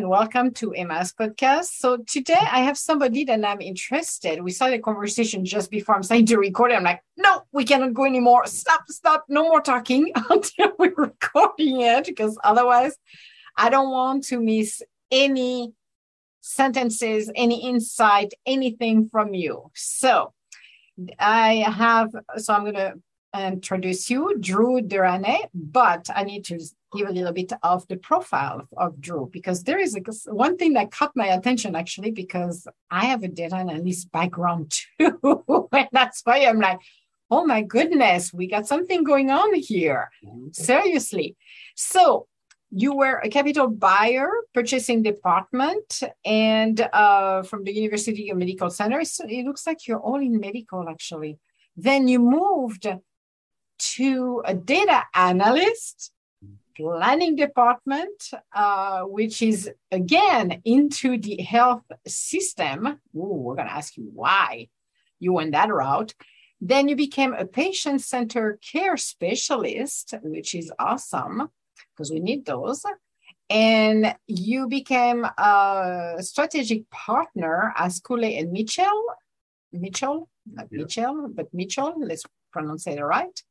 and welcome to Emma's podcast. So today I have somebody that I'm interested. We started a conversation just before I'm starting to record. I'm like, no, we cannot go anymore. Stop, stop, no more talking until we're recording it because otherwise I don't want to miss any sentences, any insight, anything from you. So I have, so I'm going to introduce you, Drew Durane, but I need to give a little bit of the profile of Drew because there is a, one thing that caught my attention actually because I have a data analyst background too. and that's why I'm like, oh my goodness, we got something going on here. Mm-hmm. Seriously. So you were a capital buyer, purchasing department, and uh, from the University of Medical Center. So it looks like you're all in medical actually. Then you moved to a data analyst planning department, uh, which is again into the health system. Ooh, we're going to ask you why you went that route. Then you became a patient center care specialist, which is awesome because we need those. And you became a strategic partner as Cooley and Mitchell. Mitchell, not yeah. Mitchell, but Mitchell, let's pronounce it right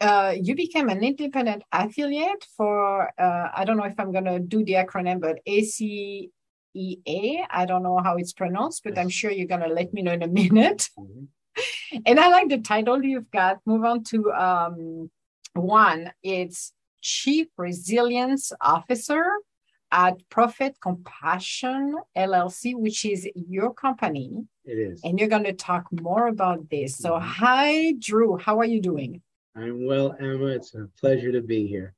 uh, you became an independent affiliate for uh, I don't know if I'm gonna do the acronym, but ACEA. I don't know how it's pronounced, but I'm sure you're gonna let me know in a minute. Mm-hmm. and I like the title you've got. Move on to um, one. It's Chief Resilience Officer at Profit Compassion LLC, which is your company. It is. And you're going to talk more about this. So, mm-hmm. hi, Drew. How are you doing? I'm well, Emma. It's a pleasure to be here.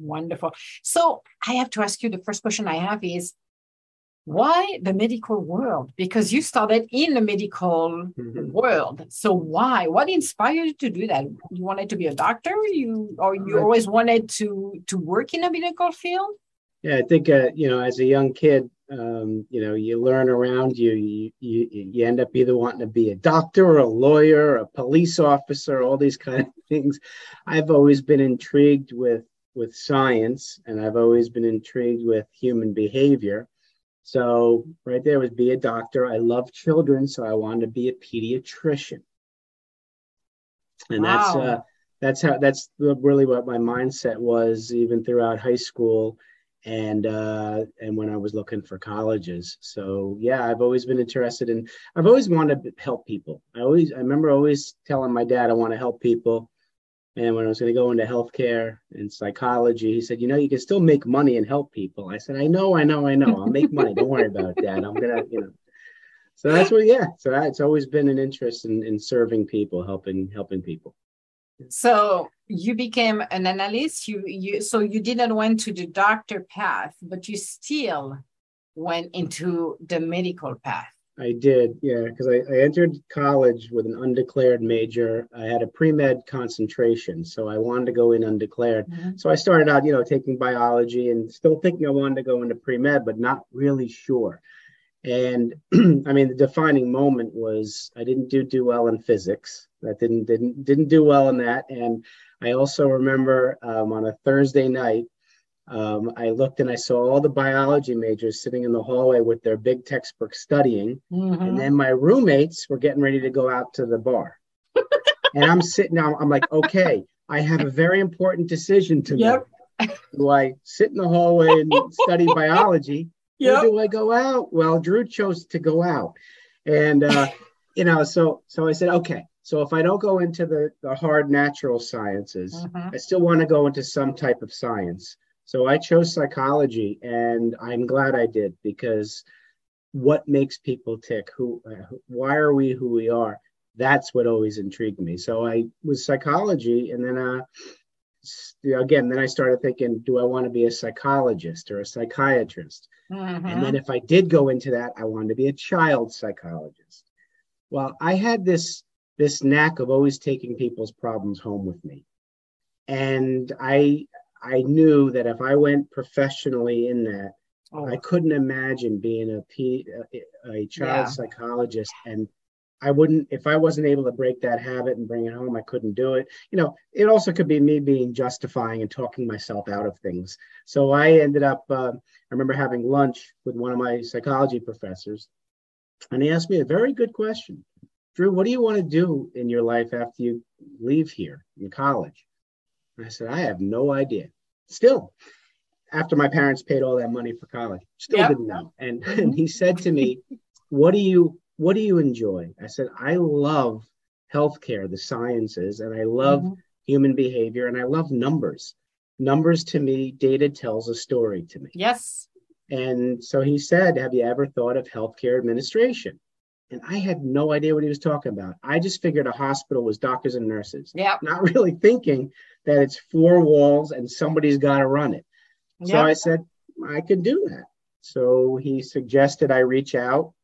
Wonderful. So I have to ask you the first question I have is why the medical world? Because you started in the medical mm-hmm. world. So why? What inspired you to do that? You wanted to be a doctor? You or you always wanted to to work in a medical field? Yeah, I think uh, you know, as a young kid, um, you know, you learn around you, you, you, you end up either wanting to be a doctor or a lawyer, or a police officer, all these kind of things. I've always been intrigued with with science, and I've always been intrigued with human behavior. So right there was be a doctor. I love children, so I wanted to be a pediatrician. And wow. that's uh, that's how that's really what my mindset was, even throughout high school and uh, and when I was looking for colleges. So yeah, I've always been interested in. I've always wanted to help people. I always I remember always telling my dad I want to help people. And when I was going to go into healthcare and psychology, he said, "You know, you can still make money and help people." I said, "I know, I know, I know. I'll make money. Don't worry about Dad. I'm gonna, you know." So that's what, yeah. So it's always been an interest in, in serving people, helping helping people. So you became an analyst. You you so you didn't went to the doctor path, but you still went into the medical path. I did, yeah, because I, I, entered college with an undeclared major. I had a pre med concentration, so I wanted to go in undeclared. Mm-hmm. So I started out, you know, taking biology and still thinking I wanted to go into pre med, but not really sure. And I mean, the defining moment was I didn't do do well in physics. That didn't didn't didn't do well in that. And I also remember um, on a Thursday night, um, I looked and I saw all the biology majors sitting in the hallway with their big textbook studying, mm-hmm. and then my roommates were getting ready to go out to the bar. and I'm sitting now. I'm like, okay, I have a very important decision to yep. make. Do I sit in the hallway and study biology? Yep. Or do I go out? Well, Drew chose to go out, and uh, you know, so so I said, okay, so if I don't go into the, the hard natural sciences, mm-hmm. I still want to go into some type of science. So I chose psychology, and I'm glad I did because what makes people tick? Who? Uh, why are we who we are? That's what always intrigued me. So I was psychology, and then uh, again, then I started thinking, do I want to be a psychologist or a psychiatrist? Mm-hmm. And then if I did go into that, I wanted to be a child psychologist. Well, I had this this knack of always taking people's problems home with me. And I I knew that if I went professionally in that, Oh. I couldn't imagine being a P, a, a child yeah. psychologist and I wouldn't if I wasn't able to break that habit and bring it home. I couldn't do it. You know, it also could be me being justifying and talking myself out of things. So I ended up. Uh, I remember having lunch with one of my psychology professors, and he asked me a very good question. Drew, what do you want to do in your life after you leave here in college? And I said, I have no idea. Still, after my parents paid all that money for college, still yep. didn't know. And, and he said to me, What do you what do you enjoy? I said, I love healthcare, the sciences, and I love mm-hmm. human behavior, and I love numbers. Numbers to me, data tells a story to me. Yes. And so he said, Have you ever thought of healthcare administration? And I had no idea what he was talking about. I just figured a hospital was doctors and nurses. Yeah. Not really thinking that it's four walls and somebody's got to run it. So. I said, I could do that. So he suggested I reach out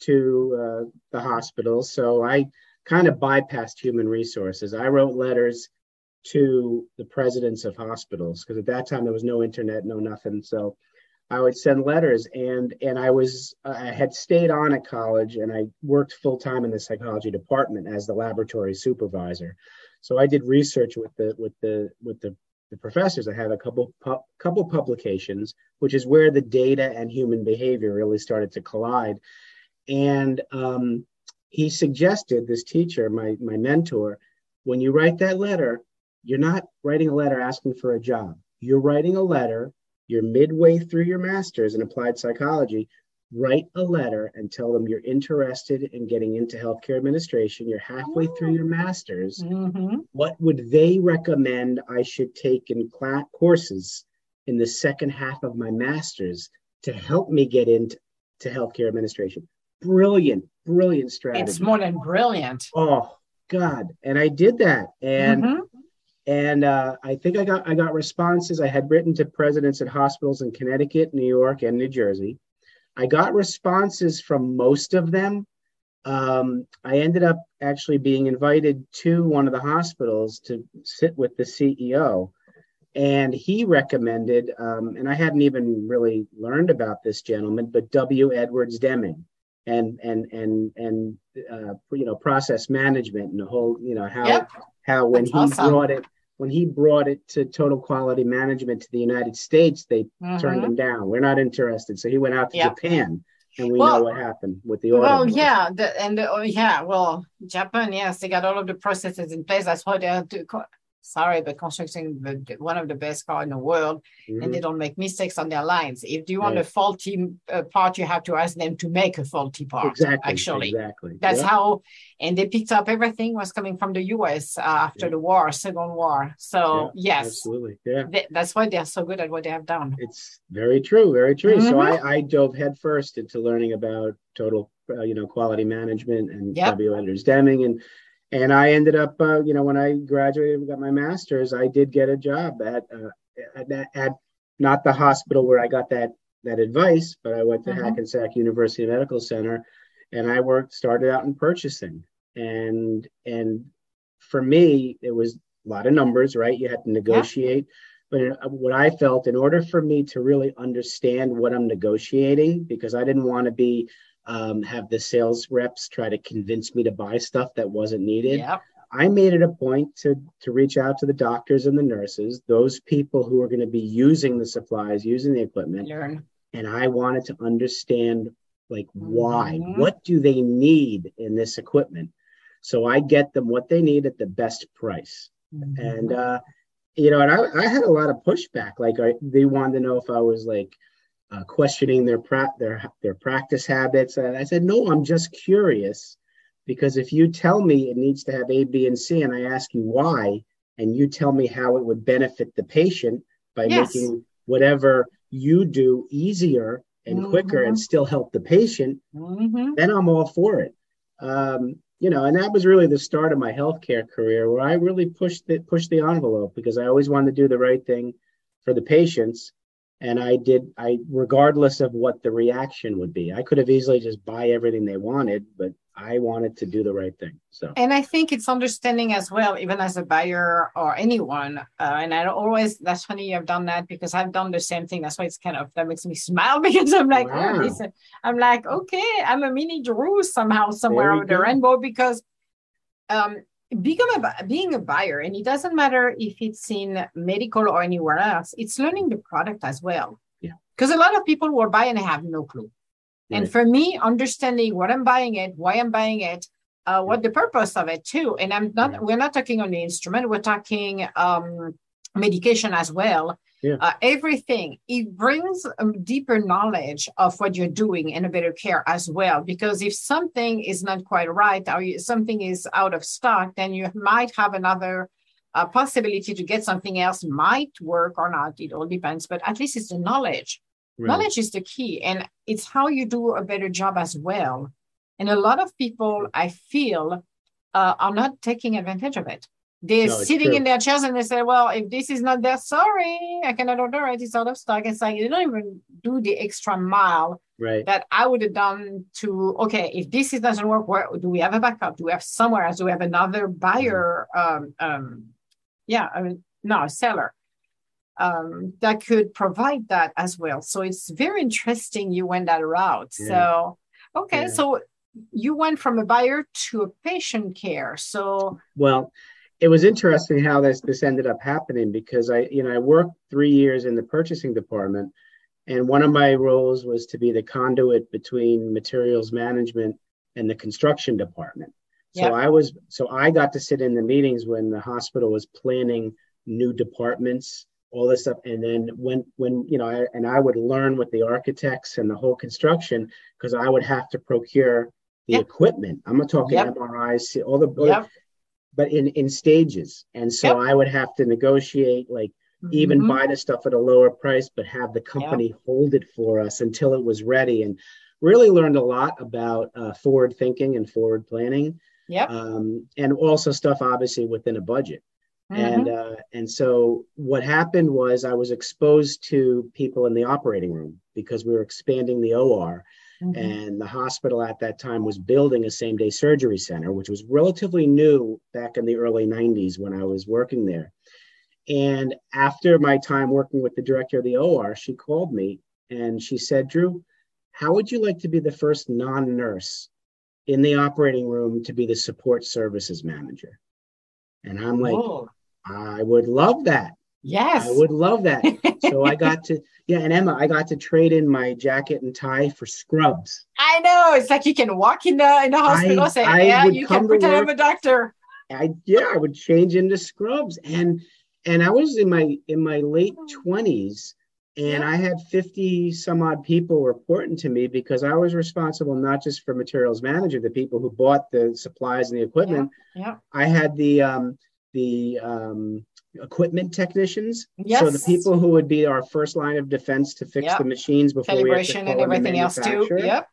to uh, the hospitals. So I kind of bypassed human resources. I wrote letters to the presidents of hospitals because at that time there was no internet, no nothing. So I would send letters, and and I was I had stayed on at college, and I worked full time in the psychology department as the laboratory supervisor. So I did research with the with the with the the professors. I had a couple pu- couple publications, which is where the data and human behavior really started to collide. And um, he suggested, this teacher, my, my mentor, when you write that letter, you're not writing a letter asking for a job. You're writing a letter, you're midway through your master's in applied psychology. Write a letter and tell them you're interested in getting into healthcare administration. You're halfway through your master's. Mm-hmm. What would they recommend I should take in class courses in the second half of my master's to help me get into healthcare administration? Brilliant, brilliant strategy. It's more than brilliant. Oh God. And I did that. And mm-hmm. and uh, I think I got I got responses. I had written to presidents at hospitals in Connecticut, New York, and New Jersey. I got responses from most of them. Um, I ended up actually being invited to one of the hospitals to sit with the CEO. And he recommended, um, and I hadn't even really learned about this gentleman, but W. Edwards Deming and and and and uh, you know process management and the whole you know how yep. how when That's he awesome. brought it when he brought it to total quality management to the United States, they mm-hmm. turned him down. We're not interested. So he went out to yep. Japan, and we well, know what happened with the order. Well, yeah, the, and the, oh, yeah, well, Japan, yes, they got all of the processes in place. That's why they have to sorry, but constructing the, one of the best car in the world, mm-hmm. and they don't make mistakes on their lines. If you want right. a faulty uh, part, you have to ask them to make a faulty part. Exactly. Actually, exactly. That's how. And they picked up everything was coming from the U.S. Uh, after yeah. the war, Second War. So yeah, yes, absolutely. Yeah. They, that's why they're so good at what they have done. It's very true. Very true. Mm-hmm. So I, I dove headfirst into learning about total, uh, you know, quality management and yep. W. Edwards Deming and and I ended up, uh, you know, when I graduated and got my master's, I did get a job at, uh, at, at not the hospital where I got that that advice, but I went to mm-hmm. Hackensack University Medical Center, and I worked started out in purchasing, and and for me it was a lot of numbers, right? You had to negotiate. Yeah. But what I felt, in order for me to really understand what I'm negotiating, because I didn't want to be um, have the sales reps try to convince me to buy stuff that wasn't needed. Yep. I made it a point to to reach out to the doctors and the nurses, those people who are going to be using the supplies, using the equipment. Learn. And I wanted to understand like why, mm-hmm. what do they need in this equipment? So I get them what they need at the best price. Mm-hmm. And uh, you know, and I, I had a lot of pushback. Like I, they wanted to know if I was like uh, questioning their pra- their their practice habits. And I said, no, I'm just curious because if you tell me it needs to have A, B, and C, and I ask you why, and you tell me how it would benefit the patient by yes. making whatever you do easier and mm-hmm. quicker and still help the patient, mm-hmm. then I'm all for it. Um, you know, and that was really the start of my healthcare career where I really pushed the pushed the envelope because I always wanted to do the right thing for the patients and I did I regardless of what the reaction would be. I could have easily just buy everything they wanted, but I wanted to do the right thing. So and I think it's understanding as well, even as a buyer or anyone. Uh, and I always that's funny you've done that because I've done the same thing. That's why it's kind of that makes me smile because I'm like, wow. oh, listen, I'm like, okay, I'm a mini Drew somehow somewhere over the rainbow because um become a being a buyer and it doesn't matter if it's in medical or anywhere else it's learning the product as well. Yeah. Because a lot of people will buy and have no clue. Right. and for me understanding what i'm buying it why i'm buying it uh, what the purpose of it too and i'm not yeah. we're not talking on the instrument we're talking um, medication as well yeah. uh, everything it brings a deeper knowledge of what you're doing and a better care as well because if something is not quite right or something is out of stock then you might have another uh, possibility to get something else might work or not it all depends but at least it's the knowledge right. knowledge is the key and it's how you do a better job as well and a lot of people i feel uh, are not taking advantage of it they're no, sitting true. in their chairs and they say, Well, if this is not there, sorry, I cannot order it. It's out of stock. It's like they don't even do the extra mile right. that I would have done to, okay, if this doesn't work, where do we have a backup? Do we have somewhere else? Do we have another buyer? Um, um, yeah, I mean, no, a seller um, that could provide that as well. So it's very interesting you went that route. Yeah. So, okay, yeah. so you went from a buyer to a patient care. So, well, it was interesting how this this ended up happening because I you know I worked three years in the purchasing department, and one of my roles was to be the conduit between materials management and the construction department. So. I was so I got to sit in the meetings when the hospital was planning new departments, all this stuff, and then when when you know I, and I would learn with the architects and the whole construction because I would have to procure the equipment. I'm not talking yep. MRIs, all the yep but in in stages. And so yep. I would have to negotiate like mm-hmm. even buy the stuff at a lower price, but have the company yep. hold it for us until it was ready. And really learned a lot about uh, forward thinking and forward planning. Yeah. Um, and also stuff obviously within a budget. Mm-hmm. And uh, and so what happened was I was exposed to people in the operating room because we were expanding the OR Mm-hmm. And the hospital at that time was building a same day surgery center, which was relatively new back in the early 90s when I was working there. And after my time working with the director of the OR, she called me and she said, Drew, how would you like to be the first non nurse in the operating room to be the support services manager? And I'm like, Whoa. I would love that. Yes. I would love that. so I got to, yeah, and Emma, I got to trade in my jacket and tie for scrubs. I know. It's like you can walk in the in the hospital, I, say, I Yeah, you can pretend I'm a doctor. I yeah, I would change into scrubs. And and I was in my in my late twenties and yeah. I had 50 some odd people reporting to me because I was responsible not just for materials manager, the people who bought the supplies and the equipment. Yeah. yeah. I had the um the um equipment technicians. Yes. So the people who would be our first line of defense to fix yep. the machines before calibration we and everything else too. Yep.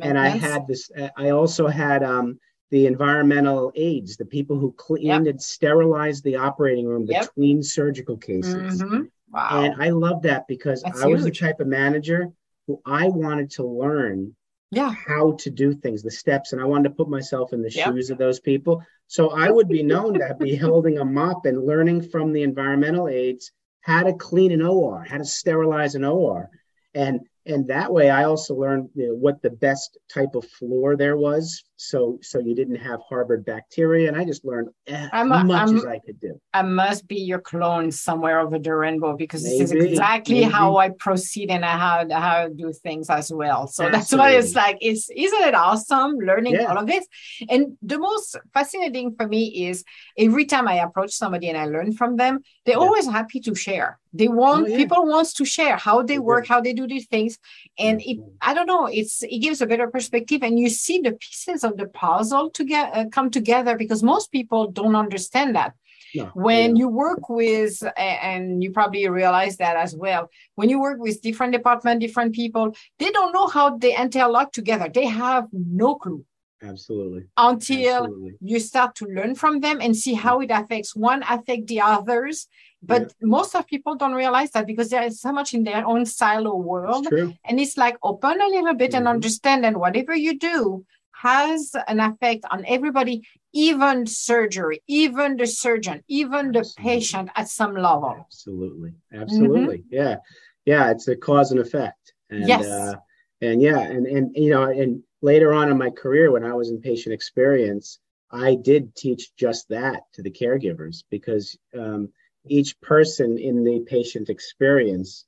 And I had this. I also had um, the environmental aides, the people who cleaned yep. and sterilized the operating room yep. between surgical cases. Mm-hmm. Wow. And I love that because That's I huge. was the type of manager who I wanted to learn yeah how to do things the steps and i wanted to put myself in the yep. shoes of those people so i would be known to be holding a mop and learning from the environmental aides how to clean an or how to sterilize an or and and that way i also learned you know, what the best type of floor there was so so you didn't have harbored bacteria and i just learned as much I'm, as i could do i must be your clone somewhere over the rainbow because maybe, this is exactly maybe. how i proceed and how how I do things as well so Absolutely. that's why it's like it's isn't it awesome learning yeah. all of this and the most fascinating for me is every time i approach somebody and i learn from them they're yeah. always happy to share they want oh, yeah. people wants to share how they work how they do these things and it, i don't know it's it gives a better perspective and you see the pieces of the puzzle to get uh, come together because most people don't understand that no, when you work with and you probably realize that as well when you work with different department different people they don't know how they interlock together they have no clue Absolutely. Until Absolutely. you start to learn from them and see how it affects one, affect the others. But yeah. most of people don't realize that because there is so much in their own silo world. And it's like open a little bit mm-hmm. and understand and whatever you do has an effect on everybody, even surgery, even the surgeon, even the Absolutely. patient at some level. Absolutely. Absolutely. Mm-hmm. Yeah. Yeah. It's a cause and effect. And, yes. Uh, and yeah, and, and, you know, and, later on in my career, when I was in patient experience, I did teach just that to the caregivers because um, each person in the patient experience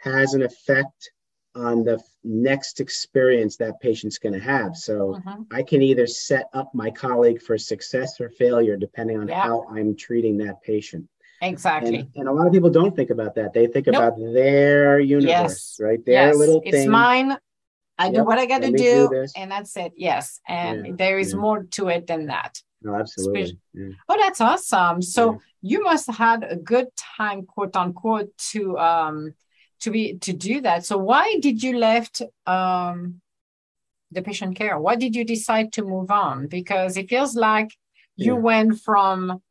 has an effect on the next experience that patient's going to have. So uh-huh. I can either set up my colleague for success or failure depending on yeah. how I'm treating that patient. Exactly. And, and, a lot of people don't think about that. They think nope. about their universe, yes. right? Their yes. little thing. It's mine. I yep. do what I got to do, do and that's it. Yes, and yeah. there is yeah. more to it than that. No, absolutely. Yeah. Oh, that's awesome. So you must have had a good time, quote unquote, to um to be to do that. So why did you left um the patient care? Why did you decide to move on? Because it feels like you went from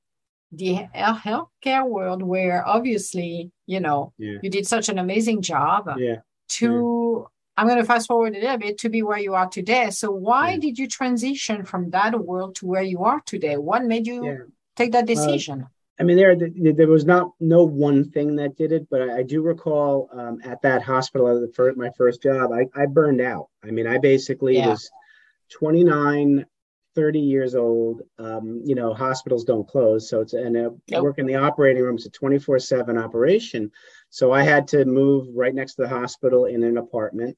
the healthcare world where obviously you know you did such an amazing job yeah. to I'm going to fast forward a little bit to be where you are today. So, why yeah. did you transition from that world to where you are today? What made you yeah. take that decision? I mean, there there was not no one thing that did it, but I, I do recall um, at that hospital, the first, my first job, I, I burned out. I mean, I basically yeah. was 29, 30 years old. Um, you know, hospitals don't close, so it's and uh, yep. work in the operating room. It's a 24 seven operation. So I had to move right next to the hospital in an apartment.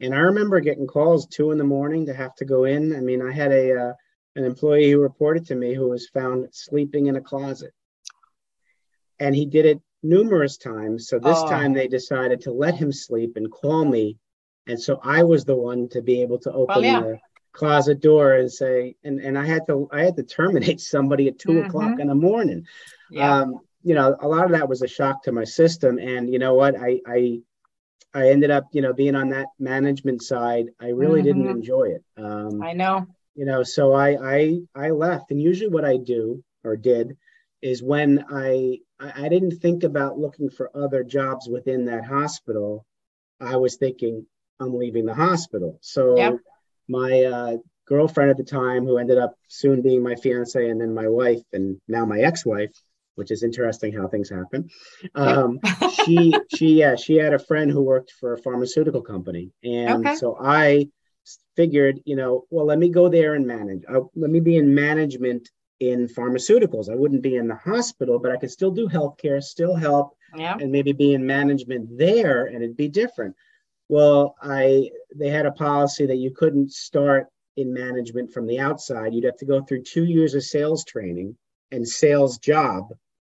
And I remember getting calls two in the morning to have to go in. I mean, I had a uh, an employee who reported to me who was found sleeping in a closet, and he did it numerous times. So this oh. time they decided to let him sleep and call me, and so I was the one to be able to open well, yeah. the closet door and say, and and I had to I had to terminate somebody at 2 mm-hmm. o'clock in the morning. Yeah. Um, you know, a lot of that was a shock to my system, and you know what, I I I ended up, you know, being on that management side. I really mm-hmm. didn't enjoy it. Um, I know. You know, so I I I left, and usually what I do or did is when I I didn't think about looking for other jobs within that hospital. I was thinking I'm leaving the hospital. So yep. my uh, girlfriend at the time, who ended up soon being my fiance and then my wife and now my ex-wife, which is interesting how things happen. Um, she she yeah she had a friend who worked for a pharmaceutical company, and okay. so I figured you know well let me go there and manage. Uh, let me be in management in pharmaceuticals. I wouldn't be in the hospital, but I could still do healthcare, still help, yeah. and maybe be in management there, and it'd be different. Well, I they had a policy that you couldn't start in management from the outside. You'd have to go through two years of sales training and sales job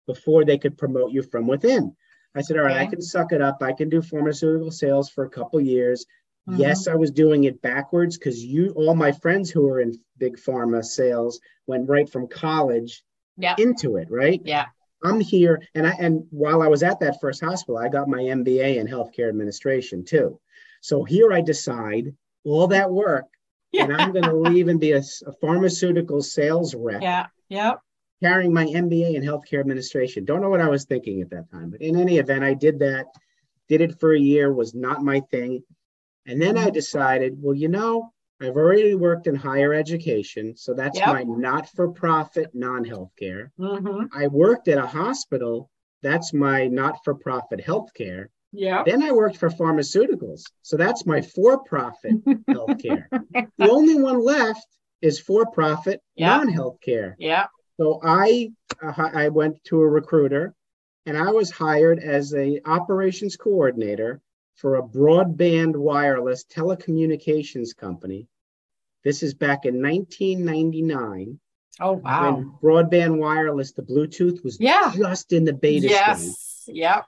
before they could promote you from within. I said, all right, okay. I can suck it up. I can do pharmaceutical sales for a couple years. Mm-hmm. Yes, I was doing it backwards because you, all my friends who were in big pharma sales, went right from college yeah. into it. Right? Yeah. I'm here, and I and while I was at that first hospital, I got my MBA in healthcare administration too. So here I decide all that work, yeah. and I'm going to leave and be a, a pharmaceutical sales rep. Yeah. Yep carrying my MBA in healthcare administration. Don't know what I was thinking at that time, but in any event, I did that, did it for a year, was not my thing. And then I decided, well, you know, I've already worked in higher education, so that's yep. my not for profit non healthcare. Mm-hmm. I worked at a hospital, that's my not for profit healthcare. Yeah. Then I worked for pharmaceuticals, so that's my for profit healthcare. the only one left is for profit yep. non healthcare. Yeah. So I uh, I went to a recruiter, and I was hired as a operations coordinator for a broadband wireless telecommunications company. This is back in 1999. Oh wow! When broadband wireless, the Bluetooth was yeah. just in the beta yes. stage. Yeah.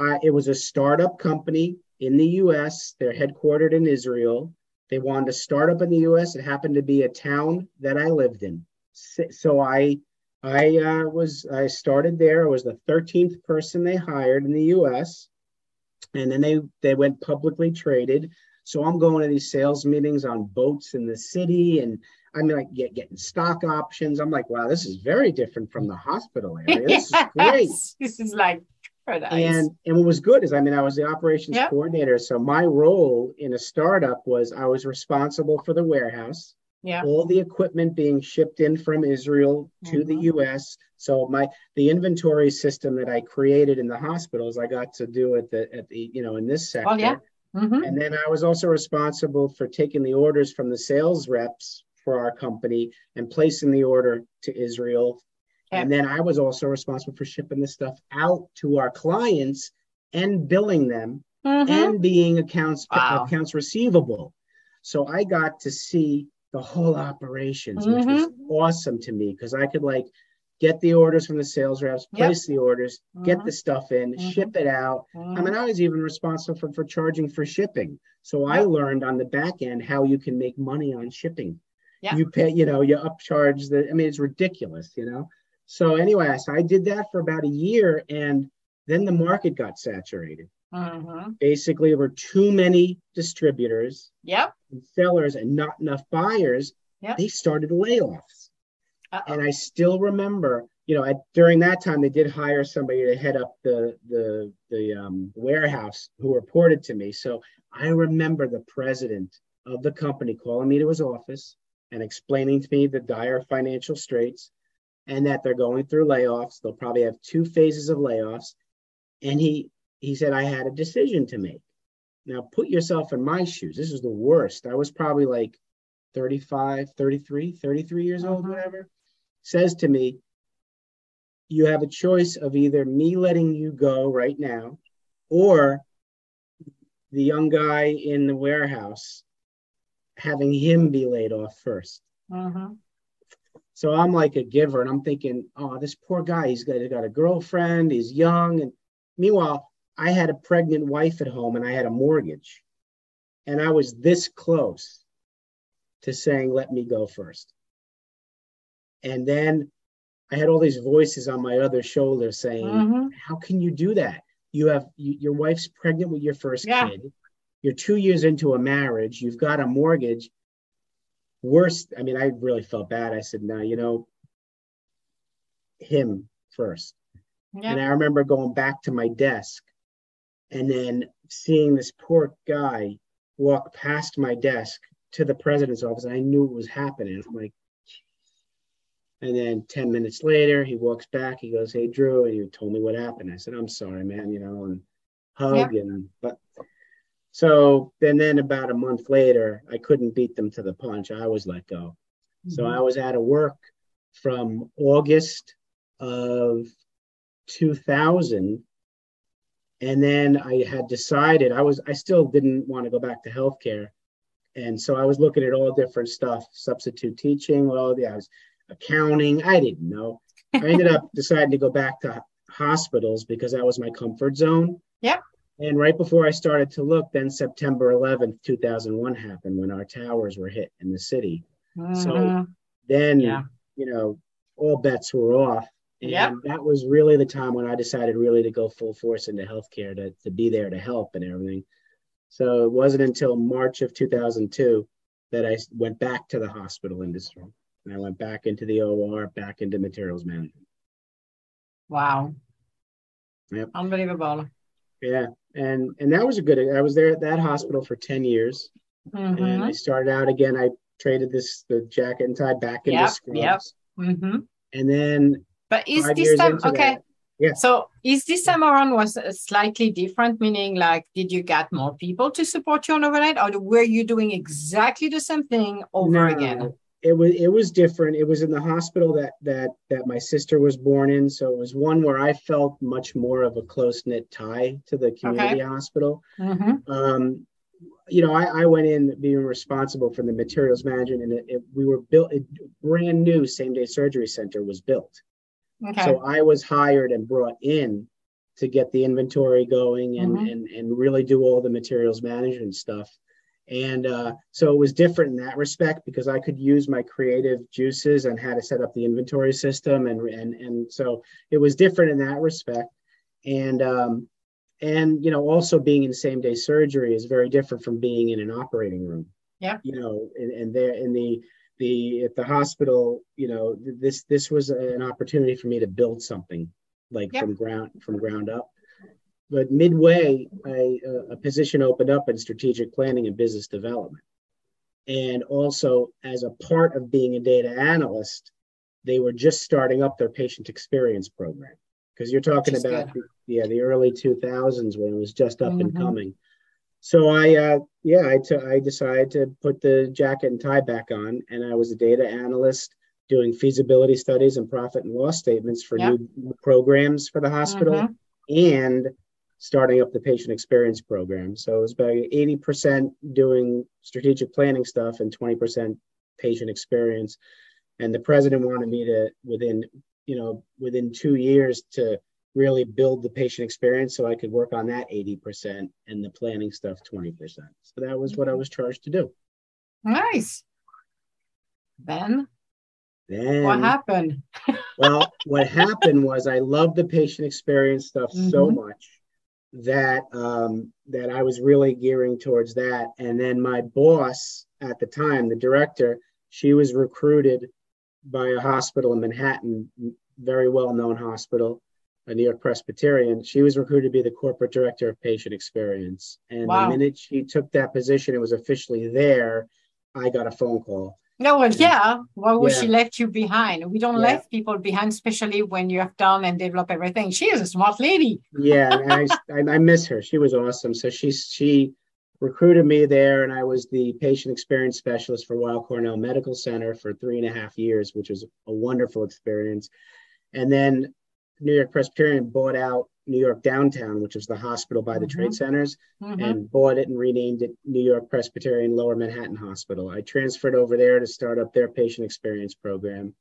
Uh, it was a startup company in the U.S. They're headquartered in Israel. They wanted to start up in the U.S. It happened to be a town that I lived in. So I I uh, was I started there. I was the 13th person they hired in the U.S. And then they they went publicly traded. So I'm going to these sales meetings on boats in the city, and I mean, like get, getting stock options. I'm like, wow, this is very different from the hospital area. This yes. is great. This is like paradise. And and what was good is, I mean, I was the operations Yep. coordinator. So my role in a startup was I was responsible for the warehouse, yeah. all the equipment being shipped in from Israel to the Mhm. U.S. So my the inventory system that I created in the hospitals, I got to do at the at the you know in this sector. Oh, yeah. hmm And then I was also responsible for taking the orders from the sales reps for our company and placing the order to Israel. Okay. And then I was also responsible for shipping this stuff out to our clients and billing them hmm and being accounts Wow. accounts receivable. So I got to see the whole operations, which was Mm-hmm. awesome to me because I could like get the orders from the sales reps, Yep. place the orders, get Mhm. the stuff in, Mhm. ship it out. I mean, I was even responsible for, for charging for shipping. So I learned on the back end how you can make money on shipping. Yeah. You pay, you know, you upcharge the, I mean, it's ridiculous, you know? So anyway, so I did that for about a year and then the market got saturated. Hmm Basically, there were too many distributors Yep. and sellers and not enough buyers. Yep. They started layoffs. Uh-oh. And I still remember, you know, at, during that time, they did hire somebody to head up the the the um, warehouse who reported to me. So I remember the president of the company calling me to his office and explaining to me the dire financial straits and that they're going through layoffs. They'll probably have two phases of layoffs. And he he said I had a decision to make. Now put yourself in my shoes. This is the worst. I was probably like 35, 33, 33 years old, Mhm. whatever. Says to me, you have a choice of either me letting you go right now or the young guy in the warehouse having him be laid off first. hmm So I'm like a giver and I'm thinking, oh, this poor guy, he's got, he's got a girlfriend, he's young. And meanwhile, I had a pregnant wife at home and I had a mortgage. And I was this close to saying, let me go first. And then I had all these voices on my other shoulder saying, hmm how can you do that? You have you, your wife's pregnant with your first Yeah. kid. You're two years into a marriage. You've got a mortgage. Worst, I mean, I really felt bad. I said, no, you know, him first. Yeah. And I remember going back to my desk and then seeing this poor guy walk past my desk to the president's office. And I knew it was happening. I'm like, and then 10 minutes later, he walks back. He goes, Hey, Drew. And he told me what happened. I said, I'm sorry, man, you know, and hug. And, but so and then about a month later, I couldn't beat them to the punch. I was let go. So Mhm. I was out of work from August of 2000. And then I had decided I was, I still didn't want to go back to healthcare. And so I was looking at all different stuff, substitute teaching, well, yeah, I was accounting. I didn't know. I ended up deciding to go back to hospitals because that was my comfort zone. Yep. And right before I started to look, then September 11th, 2001 happened when our towers were hit in the city. So Mhm. then, Yeah. you know, all bets were off. And Yep. that was really the time when I decided really to go full force into healthcare to, to be there to help and everything. So it wasn't until March of 2002 that I went back to the hospital industry. And I went back into the OR, back into materials management. Wow. Yep. Unbelievable. Yeah. And and that was a good I was there at that hospital for 10 years. And hmm I started out again. I traded this the jacket and tie back into Yep, scrubs. yep. hmm And then But is five this time okay? that- Yeah. So is this time around was uh, slightly different, meaning like did you get more people to support you on overnight, or were you doing exactly the same thing over No, again? It was it was different. It was in the hospital that that that my sister was born in. So it was one where I felt much more of a close knit tie to the community hospital. hmm Um, you know, I, I went in being responsible for the materials management, and it, it, we were built. A brand new same day surgery center was built. Okay. So I was hired and brought in to get the inventory going and Mhm. and and really do all the materials management stuff. And uh, so it was different in that respect because I could use my creative juices and how to set up the inventory system and and and so it was different in that respect. And um, and you know also being in same day surgery is very different from being in an operating room. Yeah. You know, and, and there in the the at the hospital, you know, this this was an opportunity for me to build something like yep. from ground from ground up. But midway, I, uh, a position opened up in strategic planning and business development, and also as a part of being a data analyst, they were just starting up their patient experience program because you're talking about the, yeah the early 2000s when it was just up mm-hmm. and coming so I, uh, yeah, I, t- I decided to put the jacket and tie back on, and I was a data analyst doing feasibility studies and profit and loss statements for yep. new programs for the hospital, mm-hmm. and starting up the patient experience program. So it was about 80% doing strategic planning stuff and 20% patient experience. And the president wanted me to, within, you know, within two years, to really build the patient experience so I could work on that 80% and the planning stuff 20%. So that was what I was charged to do. Nice. Then, then what happened? well, what happened was I loved the patient experience stuff mm-hmm. so much that um, that I was really gearing towards that. And then my boss at the time, the director, she was recruited by a hospital in Manhattan, very well known hospital a New York Presbyterian, she was recruited to be the corporate director of patient experience. And wow. the minute she took that position, it was officially there. I got a phone call. No, well, yeah. Why would yeah. she left you behind? We don't yeah. leave people behind, especially when you have done and developed everything. She is a smart lady. yeah, I, I, I miss her. She was awesome. So she she recruited me there, and I was the patient experience specialist for Weill Cornell Medical Center for three and a half years, which was a wonderful experience. And then New York Presbyterian bought out New York Downtown, which was the hospital by the mm-hmm. trade centers, mm-hmm. and bought it and renamed it New York Presbyterian Lower Manhattan Hospital. I transferred over there to start up their patient experience program.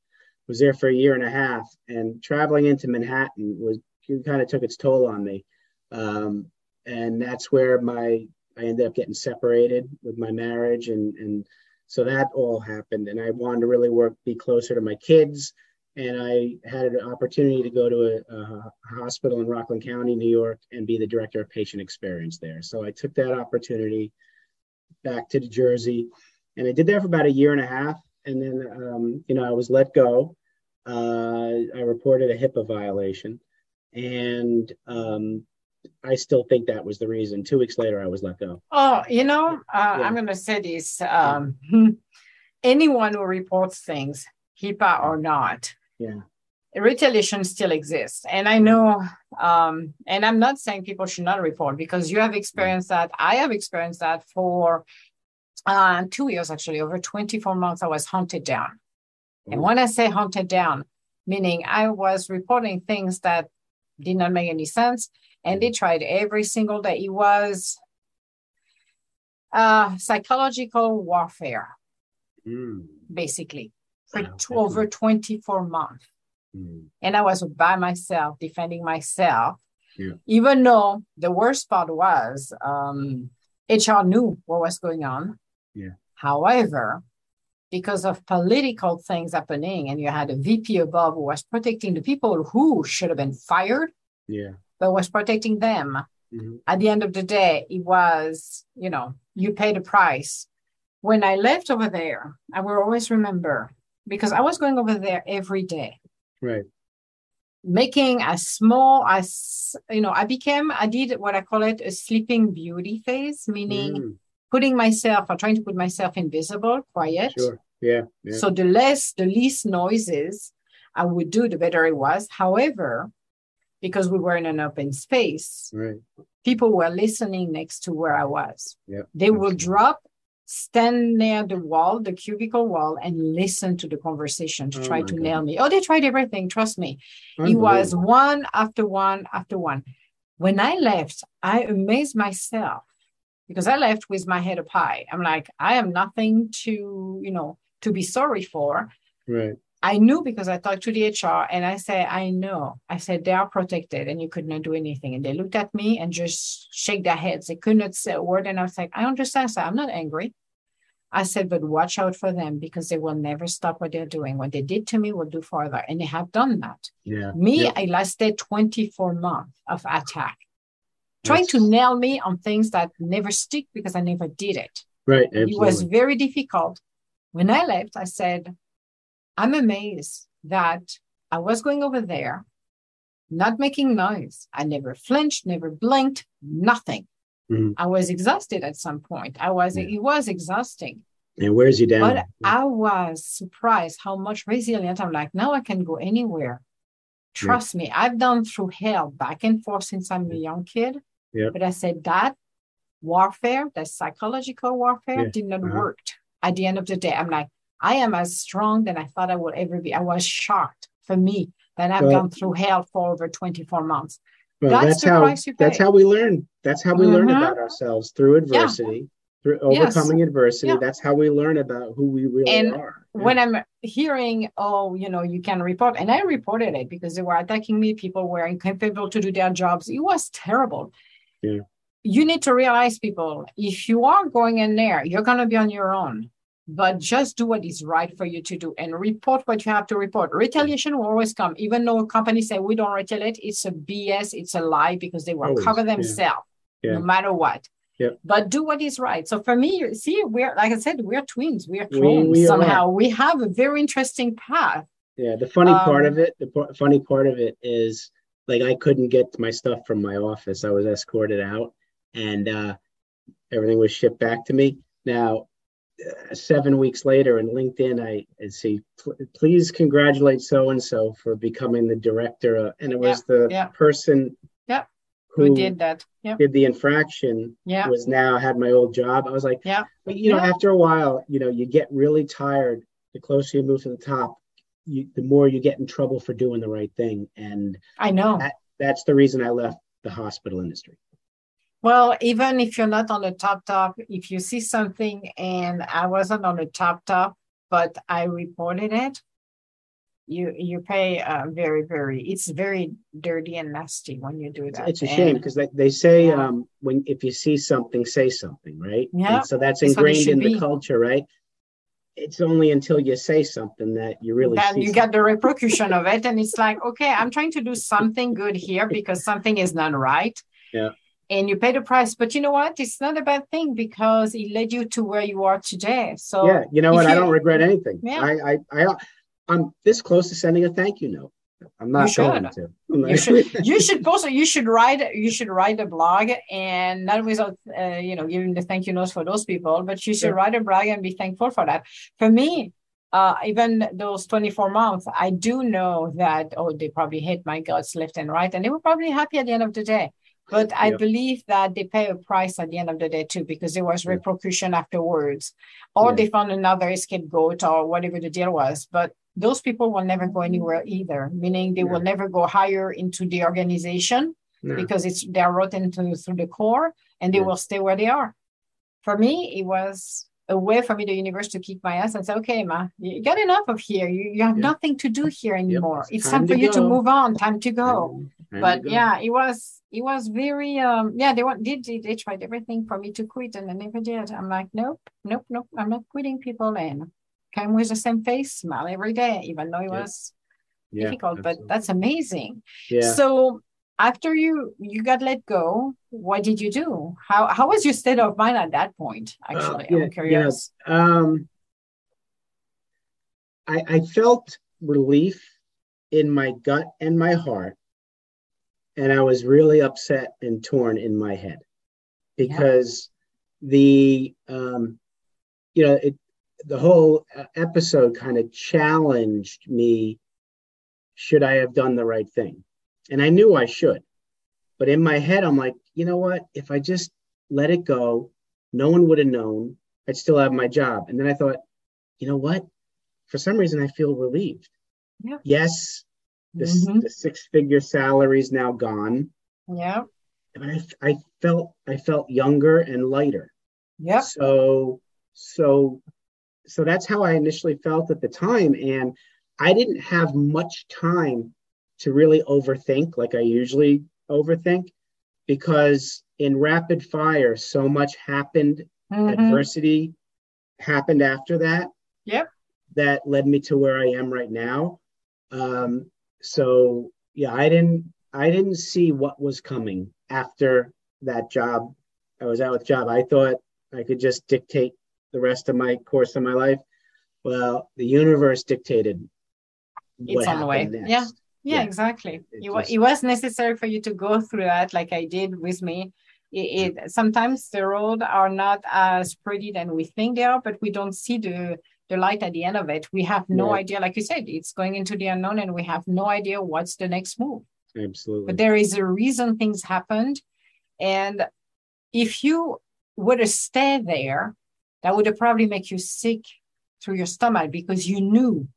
Was there for a year and a half, and traveling into Manhattan was kind of took its toll on me. Um, and that's where my I ended up getting separated with my marriage, and and so that all happened. And I wanted to really work, be closer to my kids and I had an opportunity to go to a, a, hospital in Rockland County, New York, and be the director of patient experience there. So I took that opportunity back to New Jersey, and I did that for about a year and a half. And then, um, you know, I was let go. Uh, I reported a HIPAA violation, and um, I still think that was the reason. Two weeks later, I was let go. Oh, you know, uh, yeah. I'm going to say this: um, anyone who reports things, HIPAA or not, yeah. Retaliation still exists. And i know um, and i'm not saying people should not report because you have experienced that. I have experienced that for uh, two years actually over 24 months i was hunted down. And when i say hunted down meaning i was reporting things that did not make any sense and they tried every single day. It was uh, psychological warfare mm. basically for wow. over 24 months. Mm. And I was by myself, defending myself. Yeah. Even though the worst part was um, HR knew what was going on. Yeah. However, because of political things happening, and you had a VP above who was protecting the people who should have been fired, yeah, but was protecting them. Mm-hmm. At the end of the day, it was, you know, you pay the price. When I left over there, I will always remember because I was going over there every day. Right. Making as small as, you know, I became, I did what I call it a sleeping beauty phase, meaning mm. putting myself or trying to put myself invisible, quiet. Sure. Yeah, yeah. So the less, the least noises I would do, the better it was. However, because we were in an open space, right. people were listening next to where I was. Yeah, they will drop stand near the wall, the cubicle wall, and listen to the conversation to oh try to God. nail me. Oh, they tried everything. Trust me. It was one after one after one. When I left, I amazed myself because I left with my head up high. I'm like, I am nothing to, you know, to be sorry for. Right. I knew because I talked to the HR and I said, I know. I said, they are protected and you could not do anything. And they looked at me and just shake their heads. They could not say a word. And I was like, I understand. So I'm not angry. I said, but watch out for them because they will never stop what they're doing. What they did to me will do further. And they have done that. Yeah. Me, yeah. I lasted 24 months of attack, trying to nail me on things that never stick because I never did it. Right. Absolutely. It was very difficult When I left, I said, I'm amazed that I was going over there, not making noise. I never flinched, never blinked, nothing. Mm-hmm. I was exhausted at some point. I was, yeah. it was exhausting. And where's you down. But I was surprised how much resilient I'm like, now I can go anywhere. Trust yeah. me, I've done through hell back and forth since I'm a young kid. Yeah. But I said that warfare, that psychological warfare, did not uh-huh. work. At the end of the day, I'm like, I am as strong than I thought I would ever be. I was shocked for me that I've well, gone through hell for over 24 months. Well, that's, that's how that's how we learn. That's how we mm-hmm. learn about ourselves through adversity through overcoming yes. adversity yeah. that's how we learn about who we really and are yeah. when i'm hearing oh you know you can report and i reported it because they were attacking me people were incapable to do their jobs it was terrible yeah you need to realize people if you are going in there you're going to be on your own but just do what is right for you to do and report what you have to report retaliation will always come even though companies say we don't retaliate it's a bs it's a lie because they will always. cover themselves yeah. no matter what yeah. But do what is right. So for me, see, we're like I said, we're twins. We're twins we, we somehow. Are. We have a very interesting path. Yeah. The funny um, part of it, the p- funny part of it is like I couldn't get my stuff from my office. I was escorted out, and uh, everything was shipped back to me. Now, seven weeks later, in LinkedIn, I, see, please congratulate so and so for becoming the director. Uh, and it was yeah, the yeah. person who, who did that yep. did the infraction yeah. was now had my old job. I was like, yeah. But you know, after a while, you know, you get really tired. The closer you move to the top, you, the more you get in trouble for doing the right thing. And I know that, that's the reason I left the hospital industry. Well, even if you're not on the top top, if you see something and I wasn't on the top top, but I reported it, you you pay uh, very very it's very dirty and nasty when you do that. it's a shame because they, they say yeah. um when if you see something say something right? Yeah. and so that's ingrained in be. the culture right? It's only until you say something that you really then you get the repercussion of it and it's like okay i'm trying to do something good here because something is not right. Yeah and you pay the price but you know what it's not a bad thing because it led you to where you are today so yeah you know what you, i don't regret anything yeah. I, I i I'm this close to sending a thank you note. I'm not going to. you should. You should also. You should write. You should write a blog, and not without, uh, you know, giving the thank you notes for those people, but you should yeah. write a blog and be thankful for that. For me, uh, even those 24 months, I do know that. Oh, they probably hit my guts left and right, and they were probably happy at the end of the day. But I believe that they pay a price at the end of the day too, because there was repercussion afterwards, or yeah. they found another scapegoat or whatever the deal was. But those people will never go anywhere either, meaning they will never go higher into the organization because it's they're rotten to, through the core and they yeah. will stay where they are. For me, it was a way for me, the universe, to kick my ass and say, okay, ma, you got enough of here. You, you have yeah. nothing to do here anymore. Yep. It's, time, time for you to move on, time to go. Time but to go. yeah, it was it was very um yeah, they want did they, they tried everything for me to quit and I never did. I'm like, nope, nope, nope, I'm not quitting people and came with the same face, smile every day, even though it yeah. was yeah, difficult. Absolutely. But that's amazing. Yeah. So after you you got let go, what did you do? How how was your state of mind at that point? Actually, uh, yeah, I'm curious. Yeah. Um, I I felt relief in my gut and my heart, and I was really upset and torn in my head because yeah. the um, you know it the whole uh, episode kind of challenged me should I have done the right thing? And I knew I should. But in my head, I'm like, you know what? If I just let it go, no one would have known. I'd still have my job. And then I thought, you know what? For some reason, I feel relieved. Yeah. Yes, this, mm-hmm. the six figure salary is now gone. Yeah. But I, I felt I felt younger and lighter. Yeah. So so so that's how I initially felt at the time. And I didn't have much time to really overthink like I usually overthink because in rapid fire, so much happened, mm-hmm. adversity happened after that. Yep. That led me to where I am right now. Um, so yeah, I didn't I didn't see what was coming after that job. I was out with job. I thought I could just dictate the rest of my course of my life. well, the universe dictated it's on the way. Next. Yeah. Yeah, yeah, exactly. It, it, it, was necessary for you to go through that, like I did with me. It, it, sometimes the road are not as pretty than we think they are, but we don't see the the light at the end of it. We have no yeah. idea, like you said, it's going into the unknown, and we have no idea what's the next move. Absolutely. But there is a reason things happened, and if you would have stayed there, that would have probably make you sick through your stomach because you knew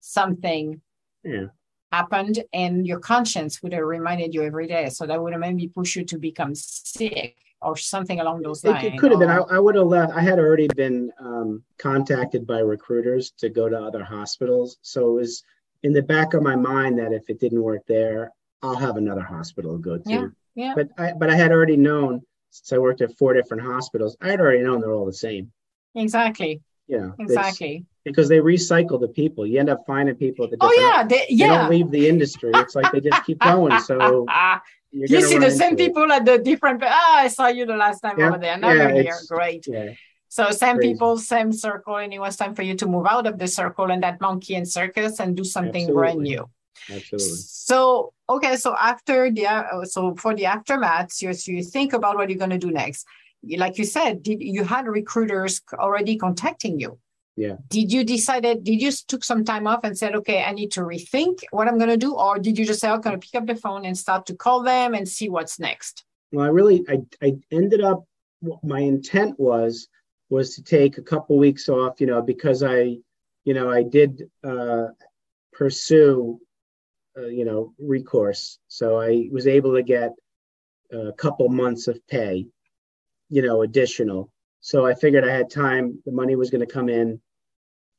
something yeah. Happened and your conscience would have reminded you every day. So that would have maybe push you to become sick or something along those lines. It, it could have been. I, I, would have left. I had already been um, contacted by recruiters to go to other hospitals. So it was in the back of my mind that if it didn't work there, I'll have another hospital to go to. Yeah, yeah. But I, but I had already known since I worked at four different hospitals. I had already known they're all the same. Exactly. Yeah. Exactly. Because they recycle the people. You end up finding people at the Oh yeah, they, yeah. They don't leave the industry. It's like they just keep going. So you see the same people at the different. Ah, I saw you the last time yeah. over there. Now yeah, you're. Great. Yeah. So same Crazy. people, same circle, and it was time for you to move out of the circle and that monkey and circus and do something Absolutely. brand new. Absolutely. So okay, so after the uh, so for the aftermath, you you think about what you're going to do next. Like you said, did you had recruiters already contacting you? Yeah. Did you decided? Did you took some time off and said, okay, I need to rethink what I'm going to do, or did you just say, I'm going to pick up the phone and start to call them and see what's next? Well, I really, I, I ended up. My intent was was to take a couple weeks off, you know, because I, you know, I did uh, pursue uh, you know, recourse. So I was able to get a couple months of pay, you know, additional. So I figured I had time. The money was going to come in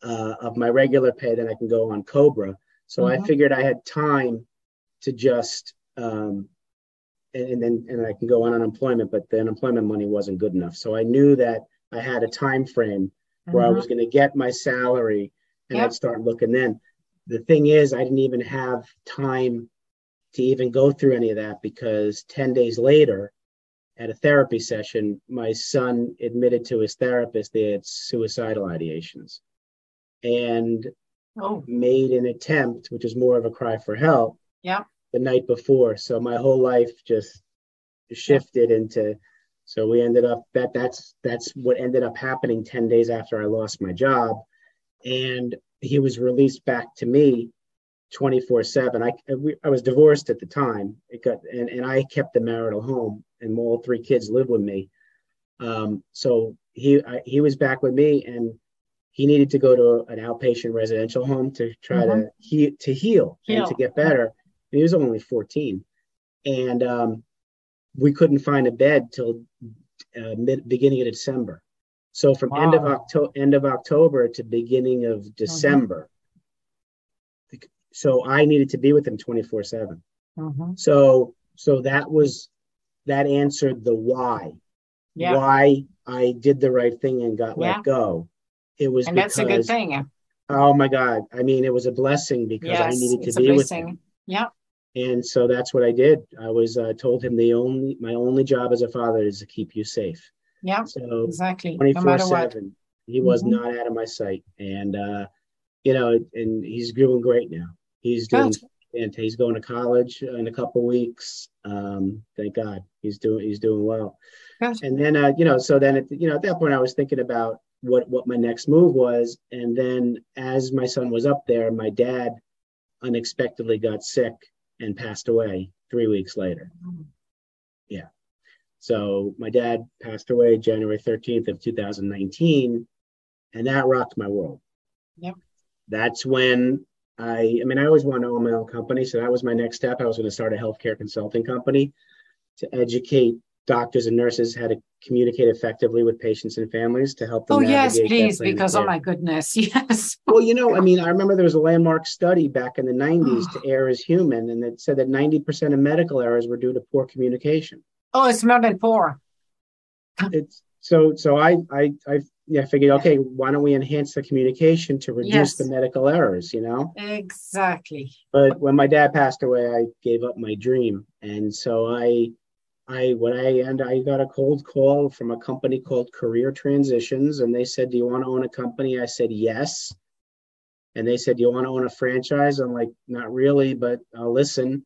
uh, of my regular pay, then I can go on Cobra. So mm-hmm. I figured I had time to just, um, and, and then and I can go on unemployment, but the unemployment money wasn't good enough. So I knew that I had a time frame where mm-hmm. I was going to get my salary and yep. I'd start looking then the thing is, I didn't even have time to even go through any of that because 10 days later, at a therapy session, my son admitted to his therapist they had suicidal ideations and oh. made an attempt, which is more of a cry for help, yeah. the night before. So my whole life just shifted into so we ended up that that's that's what ended up happening 10 days after I lost my job. And he was released back to me 24 7 I, I was divorced at the time it got and, and i kept the marital home and all three kids lived with me um, so he I, he was back with me and he needed to go to an outpatient residential home to try mm-hmm. to he, to heal, heal, and to get better he was only 14 and um, we couldn't find a bed till uh, mid, beginning of december so from wow. end of October, end of October to beginning of mm-hmm. December. Mm-hmm. So I needed to be with him 24 7. Mm-hmm. So so that was that answered the why. Yeah. Why I did the right thing and got yeah. let go. It was and because, that's a good thing. Oh my God. I mean, it was a blessing because yes, I needed to be with him. Yeah. And so that's what I did. I was uh, told him the only my only job as a father is to keep you safe. Yeah. So exactly. 24 no 7. He was mm-hmm. not out of my sight. And, uh, you know, and he's doing great now. He's doing, and he's going to college in a couple weeks. Um, thank God he's doing, he's doing well. And then, uh, you know, so then, at, you know, at that point I was thinking about what, what my next move was. And then as my son was up there, my dad unexpectedly got sick and passed away three weeks later. Yeah. So my dad passed away January 13th of 2019, and that rocked my world. Yep. That's when I, I mean, I always wanted to own my own company. So that was my next step. I was going to start a healthcare consulting company to educate doctors and nurses how to communicate effectively with patients and families to help them. Oh, yes, please, because oh my goodness, yes. well, you know, I mean, I remember there was a landmark study back in the 90s to err is human, and it said that 90% of medical errors were due to poor communication. Oh, it's more than poor. It's so so I I I yeah figured okay why don't we enhance the communication to reduce yes. the medical errors you know exactly but when my dad passed away I gave up my dream and so I I when I and I got a cold call from a company called Career Transitions, and they said, "Do you want to own a company?" I said, "Yes." And they said, "Do you want to own a franchise?" I'm like, "Not really, but I'll listen."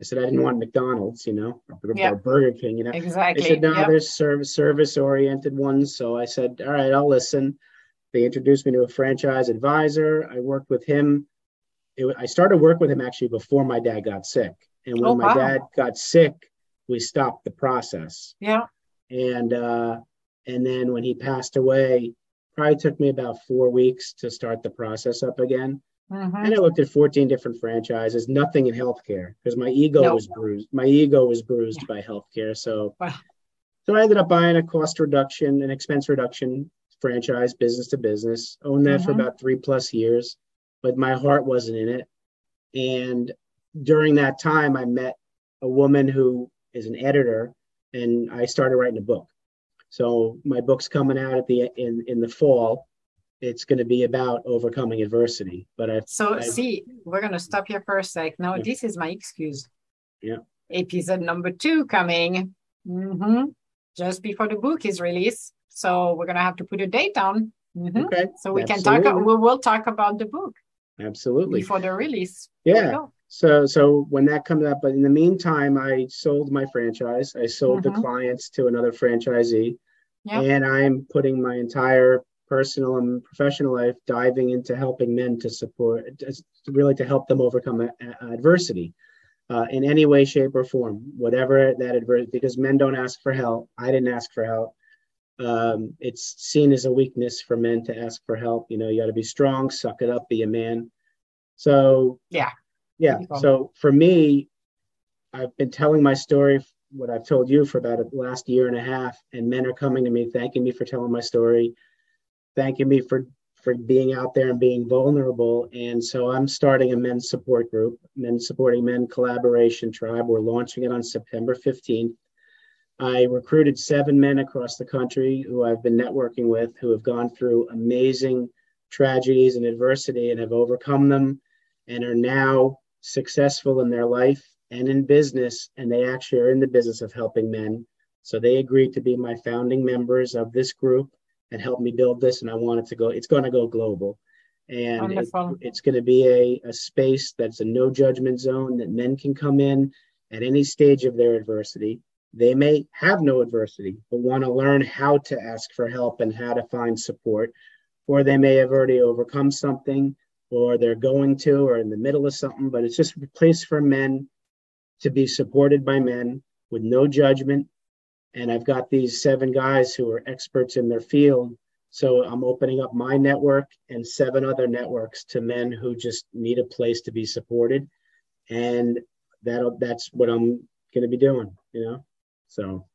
I said, "I didn't mm-hmm. want McDonald's, you know, or, Yeah. or Burger King, you know." Exactly. They said, "No, Yep. there's service service oriented ones." So I said, "All right, I'll listen." They introduced me to a franchise advisor. I worked with him. It, I started work with him actually before my dad got sick, and when Oh, my wow. dad got sick, we stopped the process Yeah. and uh, and then when he passed away, probably took me about four weeks to start the process up again. Mhm. And I looked at 14 different franchises, nothing in healthcare because my ego No. was bruised. My ego was bruised by healthcare. So, Wow. so I ended up buying a cost reduction, an expense reduction franchise, business to business. Owned that for Mhm. about three plus years, but my heart wasn't in it. And during that time, I met a woman who is an editor, and I started writing a book. So my book's coming out at the in in the fall. It's going to be about overcoming adversity. But I So I- see, we're gonna stop here for a sec. Now Yeah. this is my excuse. Yeah. Episode number two coming. hmm Just before the book is released. So we're gonna have to put a date on. Mhm. okay, So we can talk. We will talk about the book absolutely. before the release. Yeah. So so when that comes up, but in the meantime, I sold my franchise. I sold the Mhm. clients to another franchisee, Yeah. and I'm putting my entire personal and professional life diving into helping men to support, really to help them overcome a, a- adversity. Uh, in any way, shape, or form, whatever that adversity, because men don't ask for help. I didn't ask for help. Um, it's seen as a weakness for men to ask for help. You know, you got to be strong, suck it up, be a man. So Yeah. Yeah. So for me, I've been telling my story, what I've told you for about the last year and a half, and men are coming to me, thanking me for telling my story, thanking me for for being out there and being vulnerable. And so I'm starting a men's support group, Men Supporting Men Collaboration Tribe. We're launching it on September 15th. I recruited seven men across the country who I've been networking with who have gone through amazing tragedies and adversity and have overcome them and are now successful in their life and in business. And they actually are in the business of helping men. So they agreed to be my founding members of this group and help me build this. And I want it to go, it's going to go global. And it- it's going to be a, a space that's a no judgment zone that men can come in at any stage of their adversity. They may have no adversity, but want to learn how to ask for help and how to find support. Or they may have already overcome something, or they're going to, or in the middle of something. But it's just a place for men to be supported by men with no judgment. And I've got these seven guys who are experts in their field. So I'm opening up my network and seven other networks to men who just need a place to be supported. And that'll that's what I'm gonna be doing, you know. So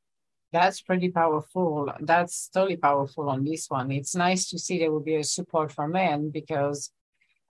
That's pretty powerful. That's totally powerful on this one. It's nice to see there will be a support for men because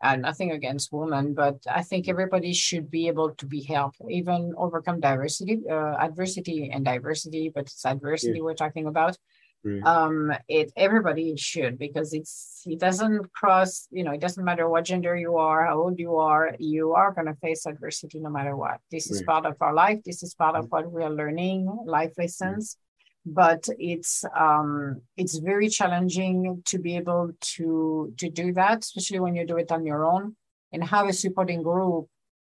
uh, nothing against women, but I think everybody should be able to be helped, even overcome diversity, uh, adversity and diversity, but it's adversity we're talking about. right. Um, it everybody should because it's it doesn't cross, you know, it doesn't matter what gender you are, how old you are, you are gonna face adversity no matter what. This is part of our life. This is part of what we are learning, life lessons but it's um it's very challenging to be able to to do that especially when you do it on your own and have a supporting group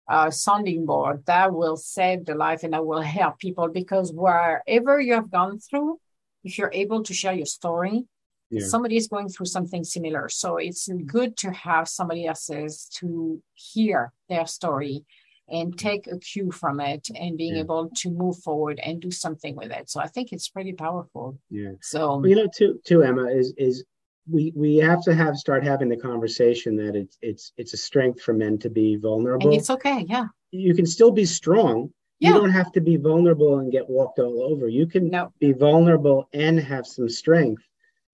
uh sounding board that will save the life and that will help people because wherever you have gone through if you're able to share your story Yeah. somebody is going through something similar so it's good to have somebody else's to hear their story and take a cue from it and being Yeah. able to move forward and do something with it. So I think it's pretty powerful. yeah. So you know, too, too, Emma, is is we we have to have start having the conversation that it's it's it's a strength for men to be vulnerable. and it's okay. Yeah. you can still be strong. Yeah. You don't have to be vulnerable and get walked all over. You can No. be vulnerable and have some strength.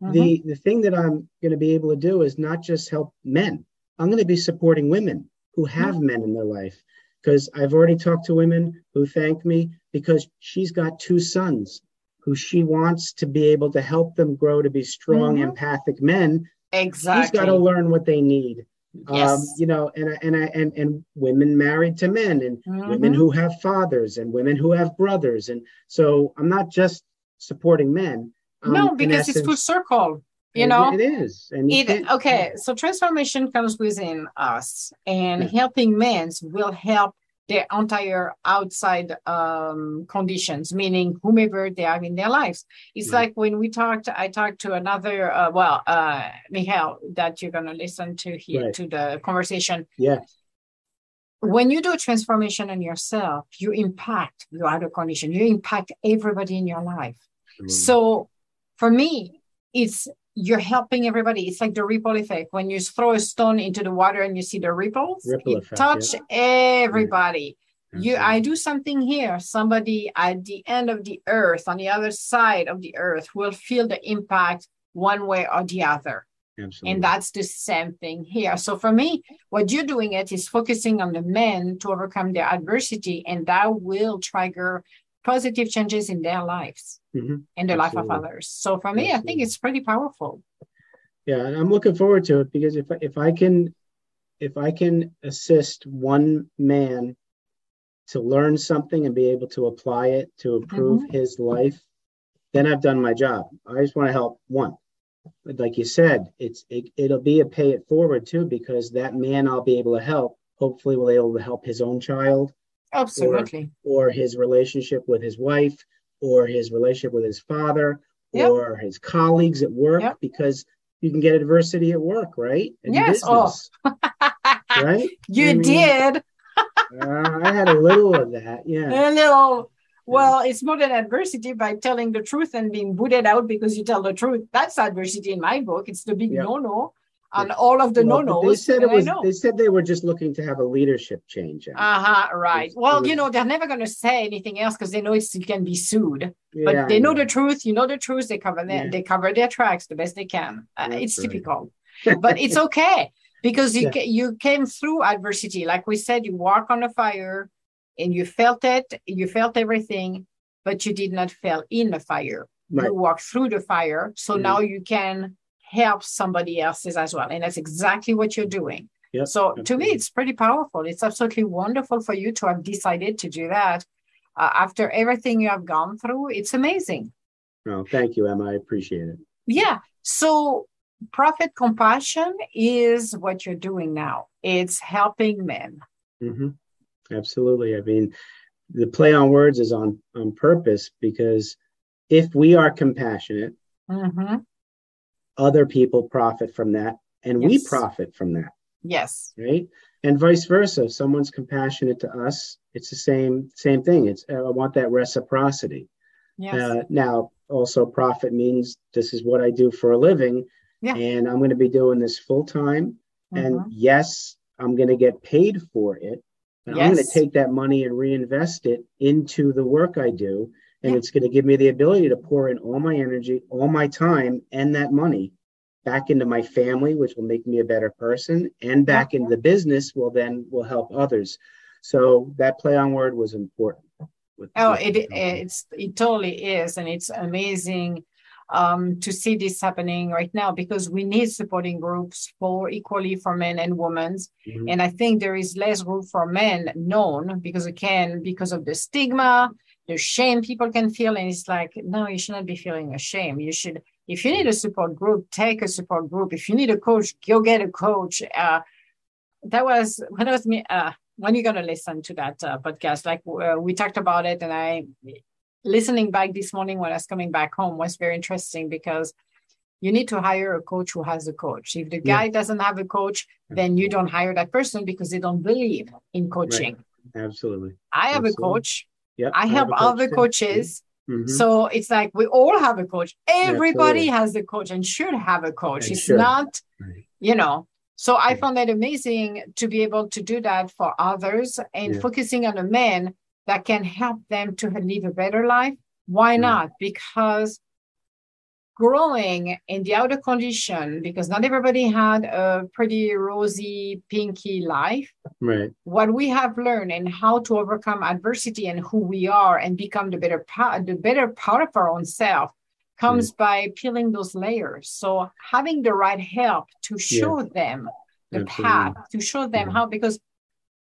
Mhm. The the thing that I'm going to be able to do is not just help men. I'm going to be supporting women who have men in their life because I've already talked to women who thank me because she's got two sons who she wants to be able to help them grow to be strong, Mhm. empathic men. She's exactly. got to learn what they need. Yes. Um, you know, and and and and women married to men, and mm-hmm. women who have fathers, and women who have brothers, and so I'm not just supporting men. Um, no, because essence, it's full circle. You know, it is. And it, okay, so transformation comes within us, and yeah. helping men will help their entire outside um, conditions, meaning whomever they are in their lives. It's like when we talked, I talked to another, uh, well, uh, Michael, that you're going to listen to here right. to the conversation. Yeah. When you do a transformation on yourself, you impact your outer condition, you impact everybody in your life. Mm. So for me, it's you're helping everybody. It's like the ripple effect. When you throw a stone into the water and you see the ripples, ripple effect, touch yeah. everybody. Yeah. You, I mm-hmm. do something here. Somebody at the end of the earth, on the other side of the earth, will feel the impact one way or the other. Absolutely. And that's the same thing here. So for me, what you're doing it is focusing on the men to overcome their adversity, and that will trigger positive changes in their lives mm-hmm. and the Absolutely. life of others. So for me, Absolutely. I think it's pretty powerful. Yeah, and I'm looking forward to it because if if I can if I can assist one man to learn something and be able to apply it to improve mm-hmm. his life, then I've done my job. I just want to help one. But like you said, it's it, it'll be a pay it forward too because that man I'll be able to help hopefully will be able to help his own child Absolutely. Or, or his relationship with his wife, or his relationship with his father, yep. or his colleagues at work, yep. because you can get adversity at work, right? In yes. Business, oh. right. You I mean, did. uh, I had a little of that. Yeah. A little. Well, it's more than adversity by telling the truth and being booted out because you tell the truth. That's adversity in my book. It's the big yep. no-no on all of the well, no-nos. They said it was. They said they were just looking to have a leadership change. Uh huh. Right. It's, well, was, you know, they're never going to say anything else because they know it's, it can be sued. Yeah, but they know, know, the truth. You know the truth. They cover their, yeah. they cover their tracks the best they can. Uh, it's right. typical, but it's okay because you yeah. you came through adversity. Like we said, you walk on a fire, and you felt it. You felt everything, but you did not fell in the fire. Right. You walked through the fire, so mm-hmm. now you can help somebody else's as well. And that's exactly what you're doing. Yep, so absolutely. to me, it's pretty powerful. It's absolutely wonderful for you to have decided to do that uh, after everything you have gone through. It's amazing. Oh, thank you, Emma. I appreciate it. Yeah. So profit compassion is what you're doing now. It's helping men. Mm-hmm. Absolutely. I mean, the play on words is on on purpose because if we are compassionate, mm-hmm other people profit from that and yes. we profit from that. Yes. Right. And vice versa. If someone's compassionate to us, it's the same same thing. It's I want that reciprocity. Yes. Uh, now, also, profit means this is what I do for a living, yeah. and I'm going to be doing this full time. Mm-hmm. And yes, I'm going to get paid for it. Yes. I'm going to take that money and reinvest it into the work I do and yeah. it's going to give me the ability to pour in all my energy, all my time, and that money back into my family, which will make me a better person, and back into the business will then will help others. So that play on word was important. With, oh, with it it's it totally is, and it's amazing um, to see this happening right now because we need supporting groups for equally for men and women. Mm-hmm. And I think there is less room for men known because again, because of the stigma, the shame people can feel and it's like no you should not be feeling ashamed. You should if you need a support group take a support group. If you need a coach go get a coach. Uh, that was when I was me uh, when you're going to listen to that uh, podcast like uh, we talked about it and i listening back this morning when i was coming back home was very interesting because you need to hire a coach who has a coach. If the guy yeah. doesn't have a coach then you don't hire that person because they don't believe in coaching. Right. absolutely. I have absolutely. a coach Yep, I help other coaches. Mm-hmm. So it's like we all have a coach. Everybody yeah, has a coach and should have a coach. it's not, right. you know. So I found that amazing to be able to do that for others and yeah. focusing on a man that can help them to live a better life. Why not? Because growing in the outer condition because not everybody had a pretty rosy pinky life right what we have learned and how to overcome adversity and who we are and become the better part the better part of our own self comes mm. by peeling those layers so having the right help to show yeah. them the path to show them Mm-hmm. how because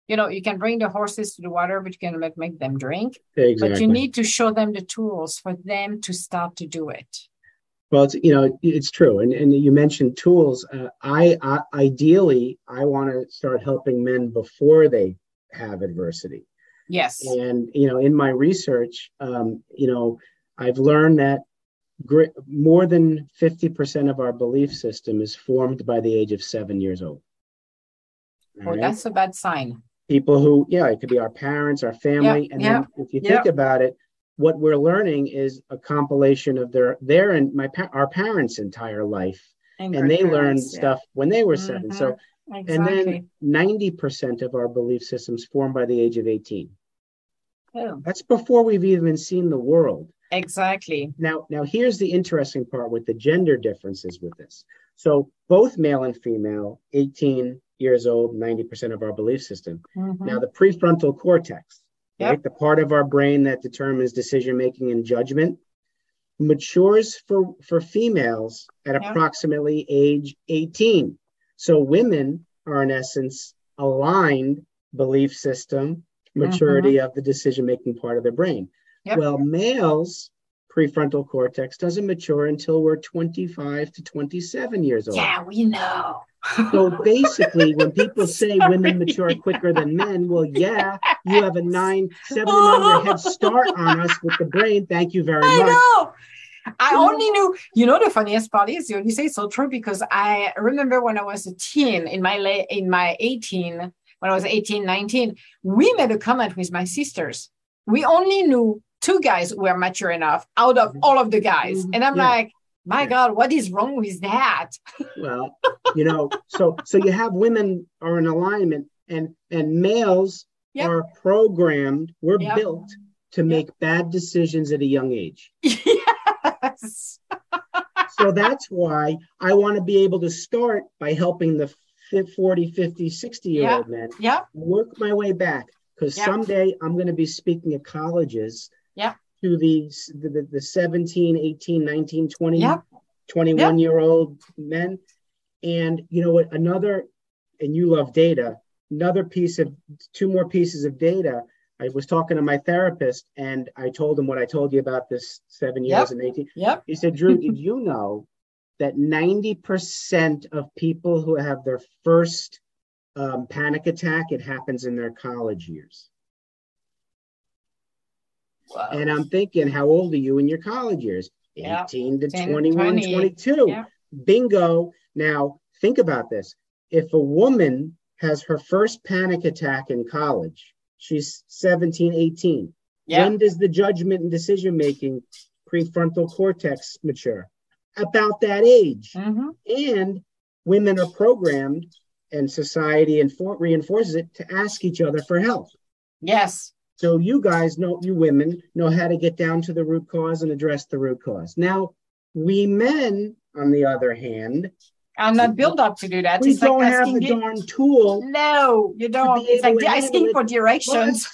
you know you can bring the horses to the water but you can make, make them drink exactly. but you need to show them the tools for them to start to do it Well, it's you know it's true, and and you mentioned tools. Uh, I, I ideally I want to start helping men before they have adversity, yes and you know in my research, um, you know I've learned that gr- more than fifty percent of our belief system is formed by the age of seven years old. All oh right? that's a bad sign people who yeah it could be our parents our family and yeah, then if you yeah. think about it what we're learning is a compilation of their their and my our parents entire life. And they learned yeah. stuff when they were 7 so exactly and then 90% of our belief systems formed by the age of 18 Oh, that's before we've even seen the world. Exactly. Now now here's the interesting part with the gender differences with this. So both male and female 18 years old 90% of our belief system. Mhm. now, the prefrontal cortex, Yep. right, the part of our brain that determines decision making and judgment, matures for, for females at Yep. approximately age 18. So, women are, in essence, aligned belief system, maturity mm-hmm. of the decision making part of their brain. Yep. Well, males' prefrontal cortex doesn't mature until we're 25 to 27 years old. yeah we know So basically, when people say Sorry. women mature quicker than men, well, yeah, you have a nine, seven to nine head start on us with the brain. Thank you very I much. know. I only knew, you know, the funniest part is you say so true because I remember when I was a teen in my late, in my 18, when I was 18, 19, we made a comment with my sisters. We only knew two guys were mature enough out of all of the guys. Mhm. And I'm Yeah. like, my God, what is wrong with that? Well, you know, so so you have women are in alignment, and and males Yep. are programmed. We're Yep. built to make bad decisions at a young age. yes. So that's why I want to be able to start by helping the fi- 40, 50, 60 year old men Yeah. work my way back because someday I'm going to be speaking at colleges Yeah. To the, the, the 17, 18, 19, 20, Yeah. 21 year old men. And you know what? Another, and you love data, another piece of two more pieces of data. I was talking to my therapist and I told him what I told you about this seven years Yep. and 18. Yep. He said, Drew, did you know that 90% of people who have their first um, panic attack, it happens in their college years? Wow. And I'm thinking, how old are you in your college years? Yeah. 18 to 21, 20. 22. Yeah. Bingo. Now, think about this. If a woman has her first panic attack in college, she's 17, 18. Yeah. When does the judgment and decision making prefrontal cortex mature? About that age. Mhm. And women are programmed, and society infor- reinforces it to ask each other for help. Yes. So you guys know, you women know how to get down to the root cause and address the root cause. Now, we men, on the other hand, I'm not built up to do that. we It's like don't have asking the you- darn tool. No, you don't. It's like asking handle for directions.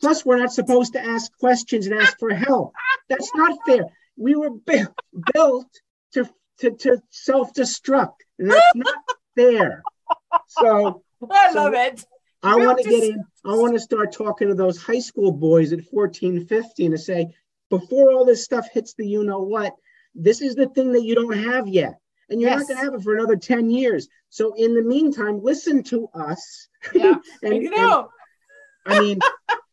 Plus, we're not supposed to ask questions and ask for help. That's not fair. We were bu- built to, to, to self destruct, and that's not fair. So, I So- love it. I want to get in. I want to start talking to those high school boys at 14, 15 to say, before all this stuff hits the you know what, this is the thing that you don't have yet. And you're not going to have it for another 10 years. So in the meantime, listen to us. Yeah. and, you and, know, I mean,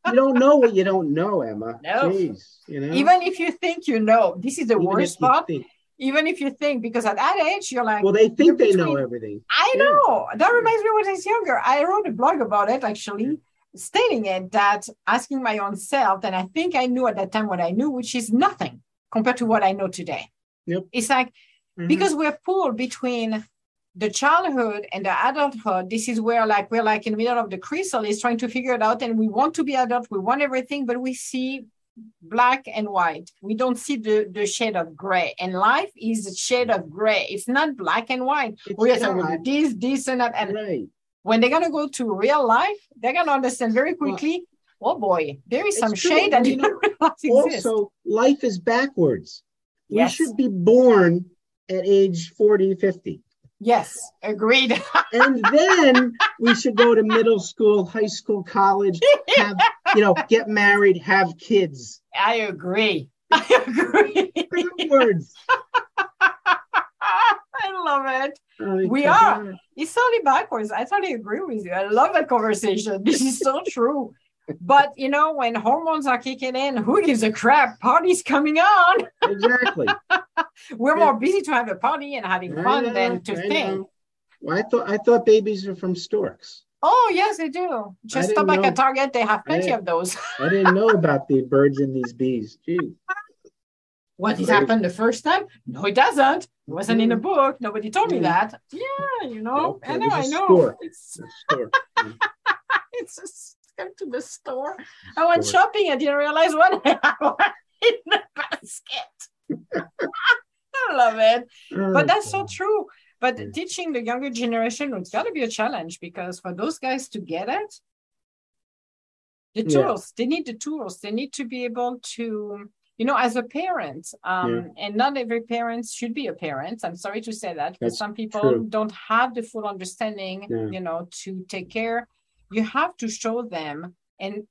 you don't know what you don't know, Emma. No. Jeez, you know? even if you think you know, this is the Even worst part. think- Even if you think, because at that age, you're like, well, they think they know everything. I Yeah. know. That reminds me when I was younger. I wrote a blog about it actually, stating it that asking my own self, and I think I knew at that time what I knew, which is nothing compared to what I know today. Yep. It's like Mhm. because we're pulled between the childhood and the adulthood this is where like we're like in the middle of the chrysalis trying to figure it out and we want to be adult we want everything but we see black and white we don't see the the shade of gray and life is a shade of gray it's not black and white we are not. this this and that and right. when they're going to go to real life they're going to understand very quickly oh boy there is some true. shade that You know, don't realize exists Also, life is backwards. Yes. We should be born at age 40, 50. Yes, agreed. and then we should go to middle school, high school, college, have, you know, get married, have kids. I agree. I agree. Words. I love it. Oh, we are. It's totally backwards. I totally agree with you. I love that conversation. This is so true. But you know, when hormones are kicking in, who gives a crap? Party's coming on. Exactly. We're more busy to have a party and having fun know, than to I think. Know. Well, I thought I thought babies are from storks. Oh yes, they do. Just stop like a Target. They have plenty of those. I didn't know about the birds and these bees. Gee. What has happened the first time? No, it doesn't. It wasn't in a book. Nobody told me that. Yeah, you know. I know. I know. Store. It's a store. it's just come to the store. I went shopping. I didn't realize what I had in the basket. I love it. But that's so true. But teaching the younger generation it's got to be a challenge because for those guys to get it, the tools, yeah. they need the tools. They need to be able to you know as a parent um, yeah. and not every parent should be a parent i'm sorry to say that because some people true. don't have the full understanding yeah. you know to take care you have to show them and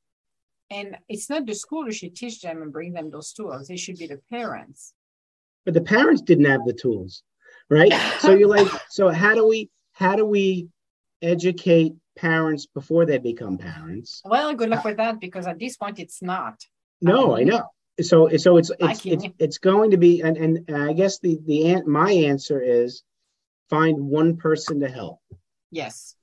and it's not the school who should teach them and bring them those tools it should be the parents but the parents didn't have the tools right? So you're like so how do we how do we educate parents before they become parents? Well good luck with that because at this point it's not. No um, i know. So so it's it's it's, it's going to be and, and I guess the the my answer is find one person to help. Yes.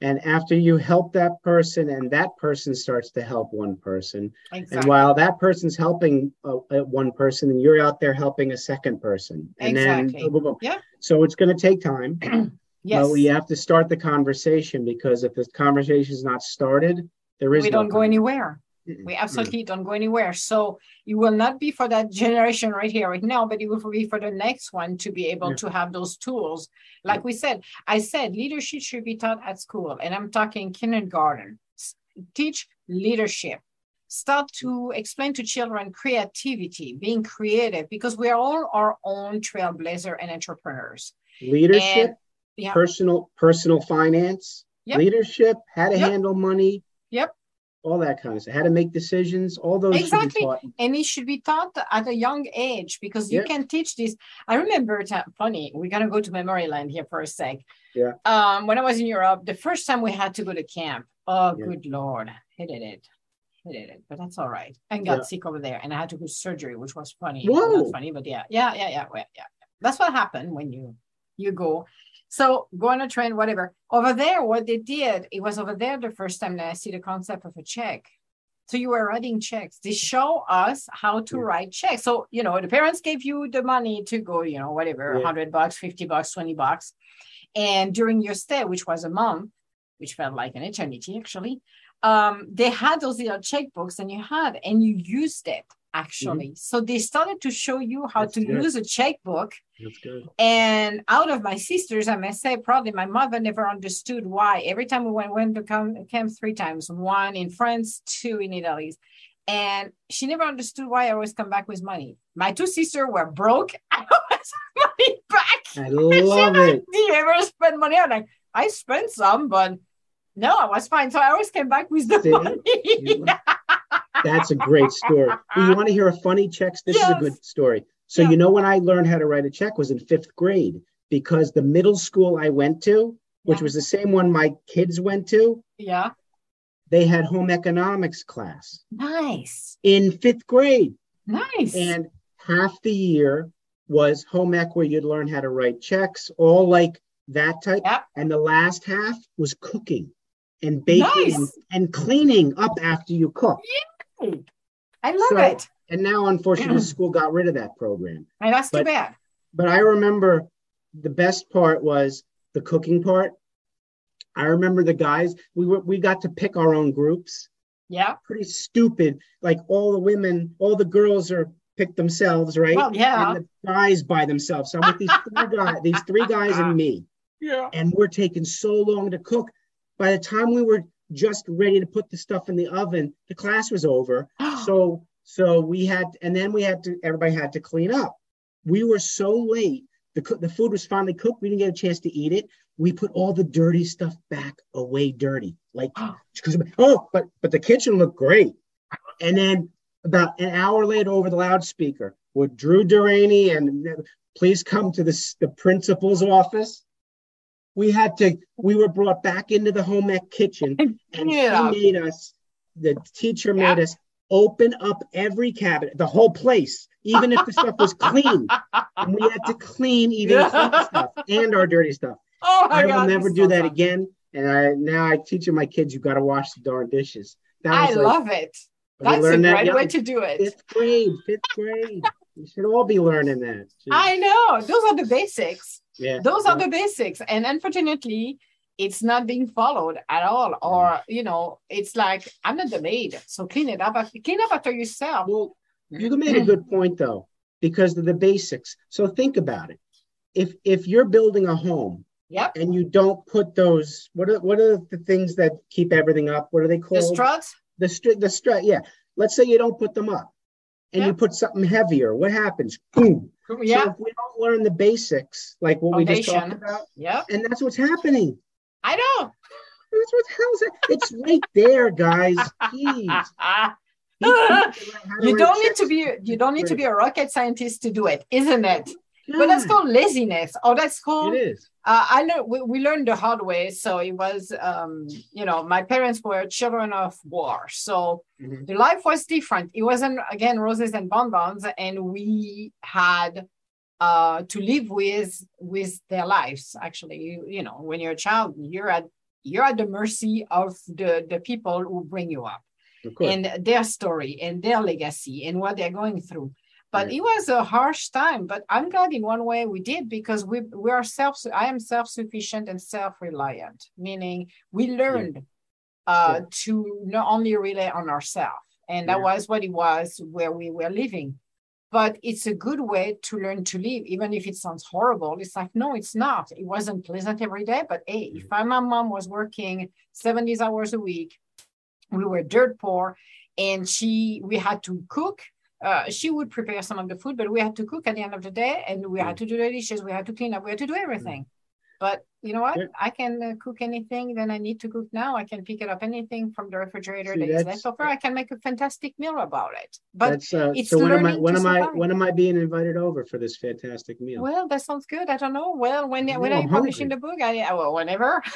And after you help that person, and that person starts to help one person, exactly. and while that person's helping uh, uh one person, and you're out there helping a second person, and exactly. then boom, boom, boom. yeah. So it's going to take time. yes. But we have to start the conversation because if the conversation is not started, there is we no don't go anywhere. We absolutely mm. don't go anywhere. So it will not be for that generation right here, right now, but it will be for the next one to be able yeah. to have those tools. Like we said, I said leadership should be taught at school, and I'm talking kindergarten. Teach leadership. Start to explain to children creativity, being creative, because we are all our own trailblazer and entrepreneurs. Leadership, and, yeah. personal personal finance, yep. leadership, how to yep. handle money. All that kind of stuff, how to make decisions, all those exactly. And it should be taught at a young age because you yeah. can teach this. I remember t- funny, we're gonna go to memory land here for a sec. Yeah. Um, when I was in Europe, the first time we had to go to camp, oh yeah. good lord, hated it. Hated it, but that's all right. And got yeah. sick over there and I had to go to surgery, which was funny. Whoa. Not funny, but yeah, yeah, yeah, yeah, yeah, yeah. That's what happened when you you go so go on a train, whatever. Over there, what they did, it was over there the first time that I see the concept of a check. So you were writing checks. They show us how to yeah. write checks. So, you know, the parents gave you the money to go, you know, whatever, yeah. 100 bucks, 50 bucks, 20 bucks. And during your stay, which was a month, which felt like an eternity actually, um, they had those little checkbooks and you had, and you used it actually. Mm-hmm. So they started to show you how That's to good. use a checkbook. That's good. And out of my sisters, I must say, probably my mother never understood why. Every time we went, went to camp, camp three times, one in France, two in Italy. And she never understood why I always come back with money. My two sisters were broke. I always money back. I love it. Do ever spend money? I'm like, I spent some, but no, I was fine. So I always came back with the See? money. That's a great story. Well, you want to hear a funny check? This yes. is a good story. So yeah. you know when I learned how to write a check was in fifth grade because the middle school I went to, which yeah. was the same one my kids went to, yeah, they had home economics class. Nice. In fifth grade. Nice. And half the year was home ec where you'd learn how to write checks, all like that type. Yep. And the last half was cooking and baking nice. and, and, cleaning up after you cook. I love so, it. And now, unfortunately, school got rid of that program. And that's but, too bad. But I remember the best part was the cooking part. I remember the guys, we were we got to pick our own groups. Yeah. Pretty stupid. Like all the women, all the girls are picked themselves, right? Well, yeah. And the guys by themselves. So I'm with these three guys, these three guys and me. Yeah. And we're taking so long to cook. By the time we were just ready to put the stuff in the oven, the class was over. so so we had and then we had to everybody had to clean up. We were so late the, the food was finally cooked. We didn't get a chance to eat it. We put all the dirty stuff back away dirty. Like, oh, but but the kitchen looked great. And then about an hour later, over the loudspeaker, with Drew Durany and please come to the, the principal's office. We had to, we were brought back into the home ec kitchen and yeah. he made us, the teacher yeah. made us open up every cabinet, the whole place, even if the stuff was clean. And we had to clean even the stuff and our dirty stuff. Oh I will never do so that fun. again. And I now I teach my kids you got to wash the darn dishes. I like, love it. That's a great that way to do it. Fifth grade, fifth grade. We should all be learning that. Jeez. I know. Those are the basics. Yeah. Those yeah. are the basics. And unfortunately, it's not being followed at all or mm. you know it's like i'm not the maid so clean it up clean up after yourself well you made a good point though because of the basics so think about it if if you're building a home yep. and you don't put those what are what are the things that keep everything up what are they called the struts the strut the strut yeah let's say you don't put them up and you put something heavier what happens boom yeah so if we don't learn the basics like what Foundation. we just talked about yeah and that's what's happening I know. That's what the hell's it? It's right there, guys. Jeez. you don't need to be you don't need to be a rocket scientist to do it, isn't it? Yeah. But that's called laziness. Oh, that's called. It is. Uh, I know we, we learned the hard way. So it was, um, you know, my parents were children of war, so mm-hmm. the life was different. It wasn't again roses and bonbons, and we had uh, to live with with their lives. Actually, you, you know, when you're a child, you're at you're at the mercy of the the people who bring you up and their story and their legacy and what they're going through. But yeah. it was a harsh time. But I'm glad in one way we did because we we are self. I am self sufficient and self reliant, meaning we learned yeah. Uh, yeah. to not only rely on ourselves, and that was what it was where we were living but it's a good way to learn to live even if it sounds horrible it's like no it's not it wasn't pleasant every day but hey if my mom was working 70 hours a week we were dirt poor and she we had to cook uh, she would prepare some of the food but we had to cook at the end of the day and we had to do the dishes we had to clean up we had to do everything but you know what? I can uh, cook anything that I need to cook now. I can pick it up anything from the refrigerator See, that is left over. I can make a fantastic meal about it. But uh, it's so when am I when am I when am I being invited over for this fantastic meal? Well, that sounds good. I don't know. Well, when when I'm publishing the book, I well whenever.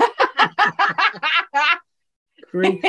Great.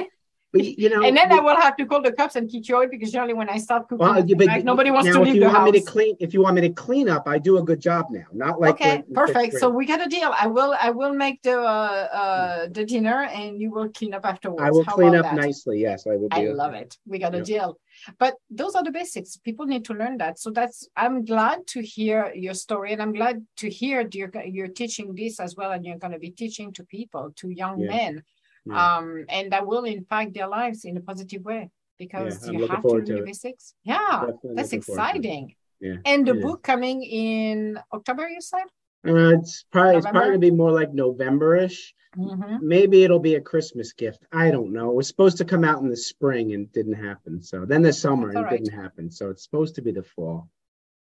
But, you know, and then I will have to call the cops and kick you out because generally when I start cooking, well, but, nobody wants to leave if you the want house. Me to clean, if you want me to clean up, I do a good job now. Not like okay, perfect. So we got a deal. I will I will make the uh, uh, the dinner and you will clean up afterwards. I will How clean up that? nicely. Yes, I will. I love it. We got a deal. But those are the basics. People need to learn that. So that's I'm glad to hear your story, and I'm glad to hear you're you're teaching this as well, and you're going to be teaching to people, to young yeah. men yeah. um, and that will impact their lives in a positive way because yeah, you have to do the basics. Yeah, Definitely that's exciting. Yeah, and the book coming in October, you said? Uh, it's probably November? it's probably gonna be more like November-ish. Mm-hmm. Maybe it'll be a Christmas gift. I don't know. It was supposed to come out in the spring and didn't happen. So then the summer and it right. didn't happen. So it's supposed to be the fall.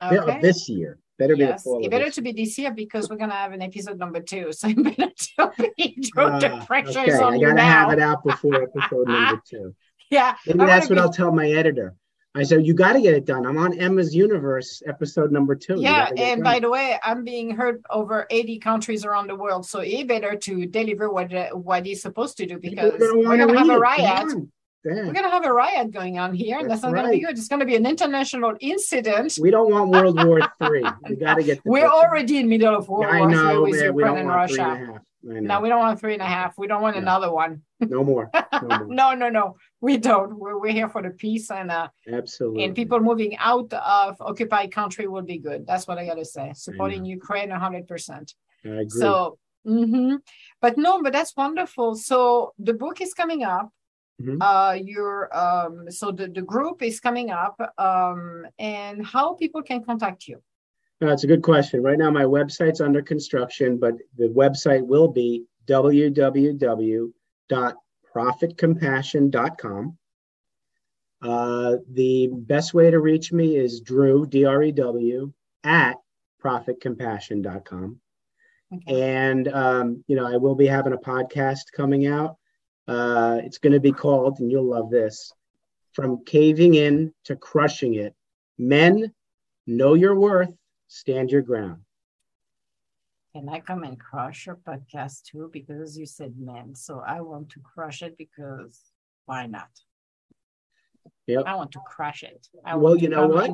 Okay. This year. Better yes, be it better to be this year because we're gonna have an episode number two. So you better to be uh, the pressure okay. on I gotta have it out before episode number two. Yeah. Maybe that's what be... I'll tell my editor. I said, you got to get it done. I'm on Emma's Universe, episode number two. Yeah, and by the way, I'm being heard over 80 countries around the world, so he better to deliver what uh, what he's supposed to do because we're gonna have a riot. Damn. We're gonna have a riot going on here, and that's, not right. gonna be good. It's gonna be an international incident. We don't want World War Three. We gotta get. We're already in middle of World yeah, War Three with Ukraine and Russia. No, we don't want three and a half. We don't want yeah. another one. No more. No, more. no, no, no. We don't. We're, we're here for the peace and uh absolutely. And people moving out of occupied country will be good. That's what I gotta say. Supporting Ukraine hundred percent. I agree. So, mm-hmm. but no, but that's wonderful. So the book is coming up. Mm-hmm. Uh, your um, so the, the group is coming up, um, and how people can contact you. That's a good question. Right now, my website's under construction, but the website will be www.profitcompassion.com. Uh, the best way to reach me is Drew, D R E W, at profitcompassion.com. Okay. And, um, you know, I will be having a podcast coming out. Uh, it's going to be called, and you'll love this From Caving In to Crushing It. Men, know your worth, stand your ground. Can I come and crush your podcast too? Because you said men. So I want to crush it because why not? Yep. I want to crush it. I well, you know what?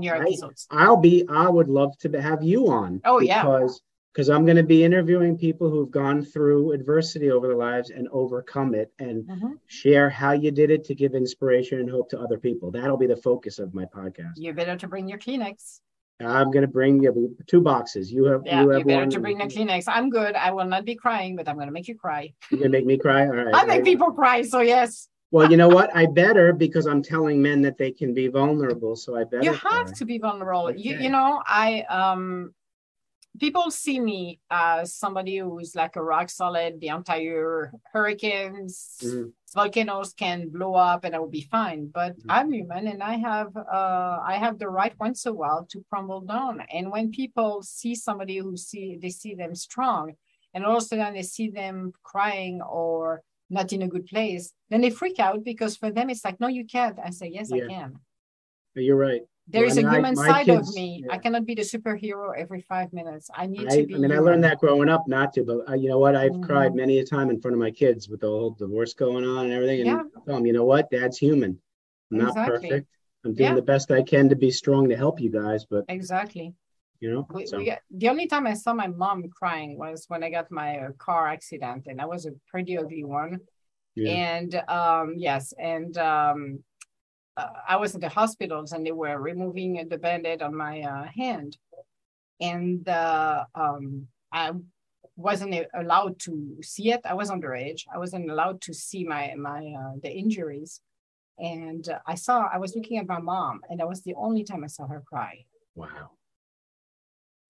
I, will be. I would love to have you on. Oh because, yeah. Because because I'm going to be interviewing people who've gone through adversity over their lives and overcome it, and mm-hmm. share how you did it to give inspiration and hope to other people. That'll be the focus of my podcast. You better to bring your Kleenex. I'm going to bring you two boxes. You have. Yeah, you, have you better to bring the Kleenex. I'm good. I will not be crying, but I'm going to make you cry. You're going to make me cry. All right. I make people cry, so yes. Well, you know what? I better because I'm telling men that they can be vulnerable. So I better. You have to be vulnerable. Okay. You, you know, I um, people see me as somebody who's like a rock solid. The entire hurricanes, mm-hmm. volcanoes can blow up, and I will be fine. But mm-hmm. I'm human, and I have uh, I have the right once in a while to crumble down. And when people see somebody who see they see them strong, and all of a sudden they see them crying or not in a good place, then they freak out because for them it's like, no, you can't. I say, yes, yeah. I can. You're right. There is I mean, a human I, side kids, of me. Yeah. I cannot be the superhero every five minutes. I need I, to be. I mean, human. I learned that growing up not to, but uh, you know what? I've mm-hmm. cried many a time in front of my kids with the whole divorce going on and everything. And yeah. tell them, you know what? Dad's human. I'm not exactly. perfect. I'm doing yeah. the best I can to be strong to help you guys, but exactly you know we, so. we got, the only time i saw my mom crying was when i got my uh, car accident and that was a pretty ugly one yeah. and um yes and um uh, i was at the hospitals and they were removing the band-aid on my uh, hand and uh, um i wasn't allowed to see it i was underage i wasn't allowed to see my my uh, the injuries and uh, i saw i was looking at my mom and that was the only time i saw her cry wow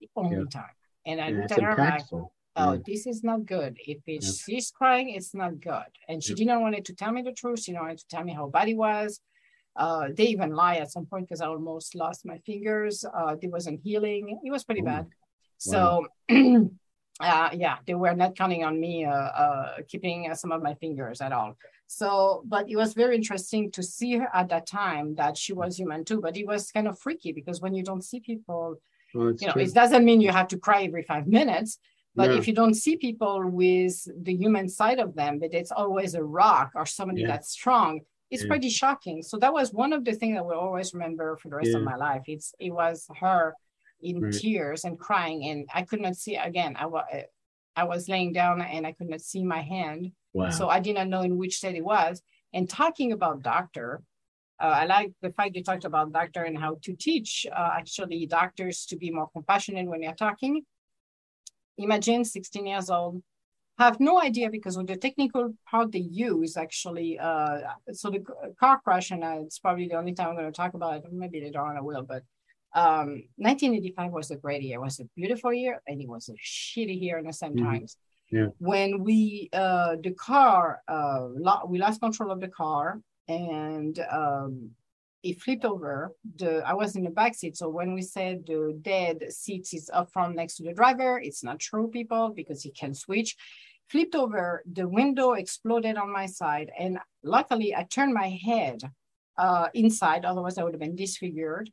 the only yeah. time. And I looked at her like, oh, yeah. this is not good. If she's crying, it's not good. And she didn't want to tell me the truth. She didn't wanted to tell me how bad it was. Uh, they even lie at some point because I almost lost my fingers. Uh, it wasn't healing. It was pretty bad. Wow. So, uh, yeah, they were not counting on me uh, uh, keeping some of my fingers at all. So, but it was very interesting to see her at that time that she was human too. But it was kind of freaky because when you don't see people you know, true. it doesn't mean you have to cry every five minutes, but if you don't see people with the human side of them, but it's always a rock or somebody yeah. that's strong, it's yeah. pretty shocking. So that was one of the things I will always remember for the rest yeah. of my life. It's it was her in right. tears and crying, and I could not see again. I was I was laying down and I could not see my hand, wow. so I did not know in which state it was. And talking about doctor, uh, I like the fact you talked about doctor and how to teach uh, actually doctors to be more compassionate when they're talking. Imagine 16 years old, have no idea because of the technical part they use actually. Uh, so the car crash, and uh, it's probably the only time I'm going to talk about it. Maybe later on I will, but um, 1985 was a great year. It was a beautiful year, and it was a shitty year at the same mm-hmm. times. Yeah. When we uh, the car, uh, lo- we lost control of the car and um, it flipped over. The I was in the back seat, so when we said the dead seat is up front next to the driver, it's not true, people, because he can switch. Flipped over, the window exploded on my side, and luckily I turned my head uh, inside, otherwise I would have been disfigured.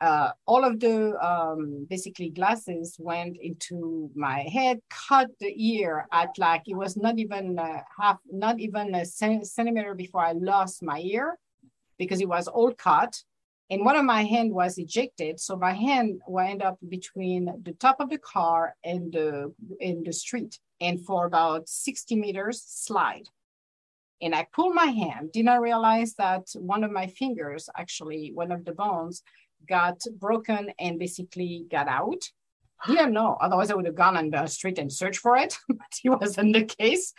Uh, all of the um, basically glasses went into my head, cut the ear at like it was not even a half, not even a centimeter before I lost my ear because it was all cut. And one of my hand was ejected, so my hand wound up between the top of the car and the in the street, and for about 60 meters slide. And I pulled my hand, did not realize that one of my fingers, actually one of the bones, got broken and basically got out. Didn't know. Otherwise, I would have gone on the street and searched for it, but it wasn't the case.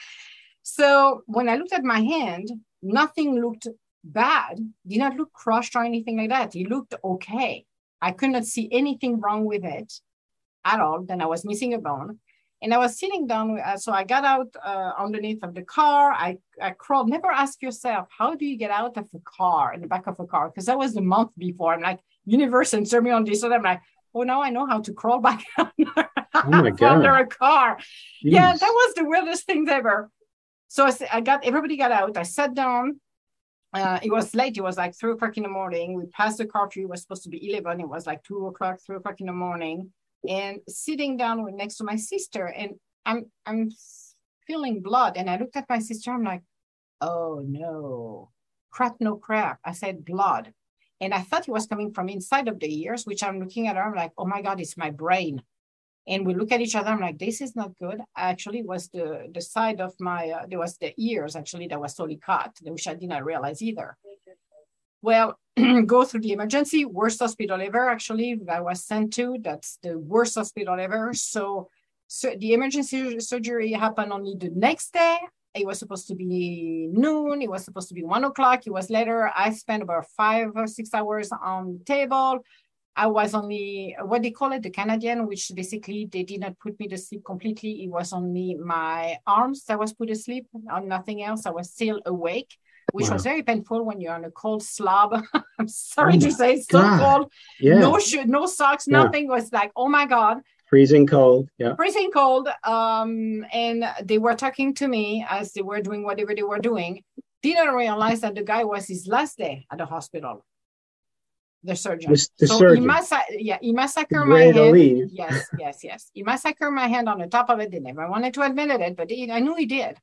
So when I looked at my hand, nothing looked bad, did not look crushed or anything like that. It looked okay. I could not see anything wrong with it at all. Then I was missing a bone. And I was sitting down, uh, so I got out uh, underneath of the car. I, I crawled. Never ask yourself, how do you get out of a car in the back of a car? Because that was the month before. I'm like, universe and serve me on this. So I'm like, oh, now I know how to crawl back under, oh my God. under a car. Jeez. Yeah, that was the weirdest thing ever. So I, I got everybody got out. I sat down. Uh, it was late. It was like three o'clock in the morning. We passed the curfew. It was supposed to be 11. It was like two o'clock, three o'clock in the morning. And sitting down with, next to my sister, and I'm I'm feeling blood. And I looked at my sister. I'm like, oh no, crap, no crap. I said blood. And I thought it was coming from inside of the ears, which I'm looking at her. I'm like, oh my God, it's my brain. And we look at each other. I'm like, this is not good. Actually, was the the side of my uh, there was the ears actually that was totally cut, which I did not realize either. Well, go through the emergency, worst hospital ever. Actually, I was sent to. That's the worst hospital ever. So, so the emergency surgery happened only the next day. It was supposed to be noon. It was supposed to be one o'clock. It was later. I spent about five or six hours on the table. I was only what they call it, the Canadian, which basically they did not put me to sleep completely. It was only my arms that was put to sleep, on nothing else. I was still awake, which wow. was very painful when you're on a cold slab. I'm sorry oh to say, it's so cold. Yeah. No shoes, no socks, yeah. nothing. Was like, oh my god, freezing cold yeah freezing cold um and they were talking to me as they were doing whatever they were doing didn't realize that the guy was his last day at the hospital the surgeon the, the so surgeon. he massa- yeah he massacred my hand yes yes yes he massacred my hand on the top of it they never wanted to admit it but he, i knew he did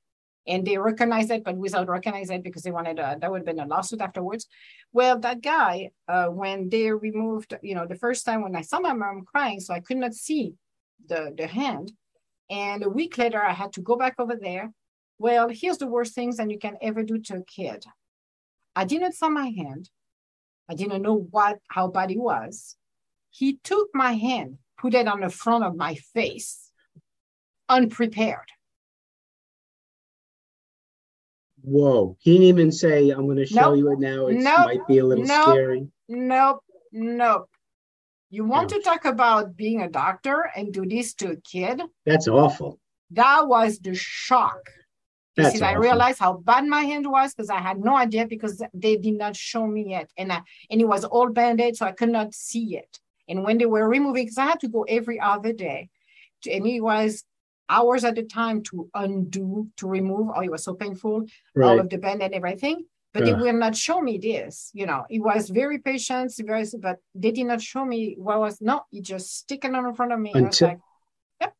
and they recognized it, but without recognizing it because they wanted a, that would have been a lawsuit afterwards. Well, that guy, uh, when they removed, you know, the first time when I saw my mom crying, so I could not see the the hand, and a week later I had to go back over there. Well, here's the worst things that you can ever do to a kid. I didn't saw my hand. I didn't know what how bad it was. He took my hand, put it on the front of my face, unprepared Whoa. He didn't even say, I'm going to show nope. you it now. It nope. might be a little nope. scary. Nope. Nope. You want Ouch. to talk about being a doctor and do this to a kid? That's awful. That was the shock. That's see, I realized how bad my hand was because I had no idea because they did not show me it. And I, and it was all banded, so I could not see it. And when they were removing, because I had to go every other day, and it was hours at a time to undo, to remove. Oh, it was so painful, right. all of the band and everything. But they will not show me this. You know, it was very patient, very, but they did not show me what was no, it just sticking on in front of me. Until, like, yep.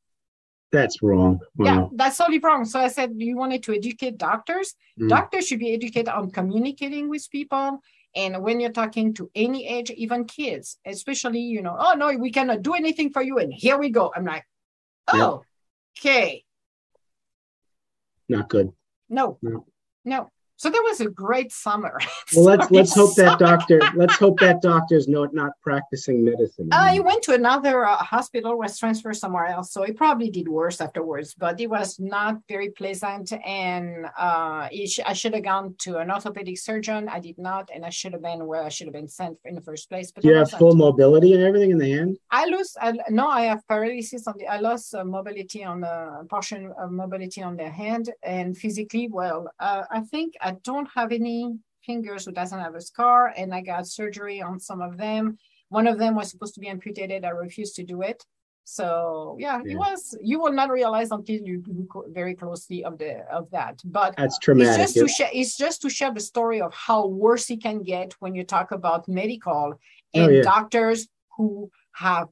That's wrong. Wow. Yeah, that's totally wrong. So I said, you wanted to educate doctors. Mm. Doctors should be educated on communicating with people. And when you're talking to any age, even kids, especially, you know, oh no, we cannot do anything for you. And here we go. I'm like, oh, Okay. Not good. No. No. No. So there was a great summer. Well, let's let's hope that doctor let's hope that doctor's not not practicing medicine. Uh, he went to another uh, hospital, was transferred somewhere else, so he probably did worse afterwards. But it was not very pleasant, and uh, sh- I should have gone to an orthopedic surgeon. I did not, and I should have been where I should have been sent in the first place. But Do you have full mobility and everything in the hand? I lose. I, no, I have paralysis on the. I lost uh, mobility on the portion of mobility on the hand, and physically, well, uh, I think. I don't have any fingers who doesn't have a scar, and I got surgery on some of them. One of them was supposed to be amputated. I refused to do it. So yeah, yeah, it was. You will not realize until you look very closely of the of that. But that's traumatic. It's just to share. It's just to share the story of how worse it can get when you talk about medical oh, and oh, yeah. doctors who have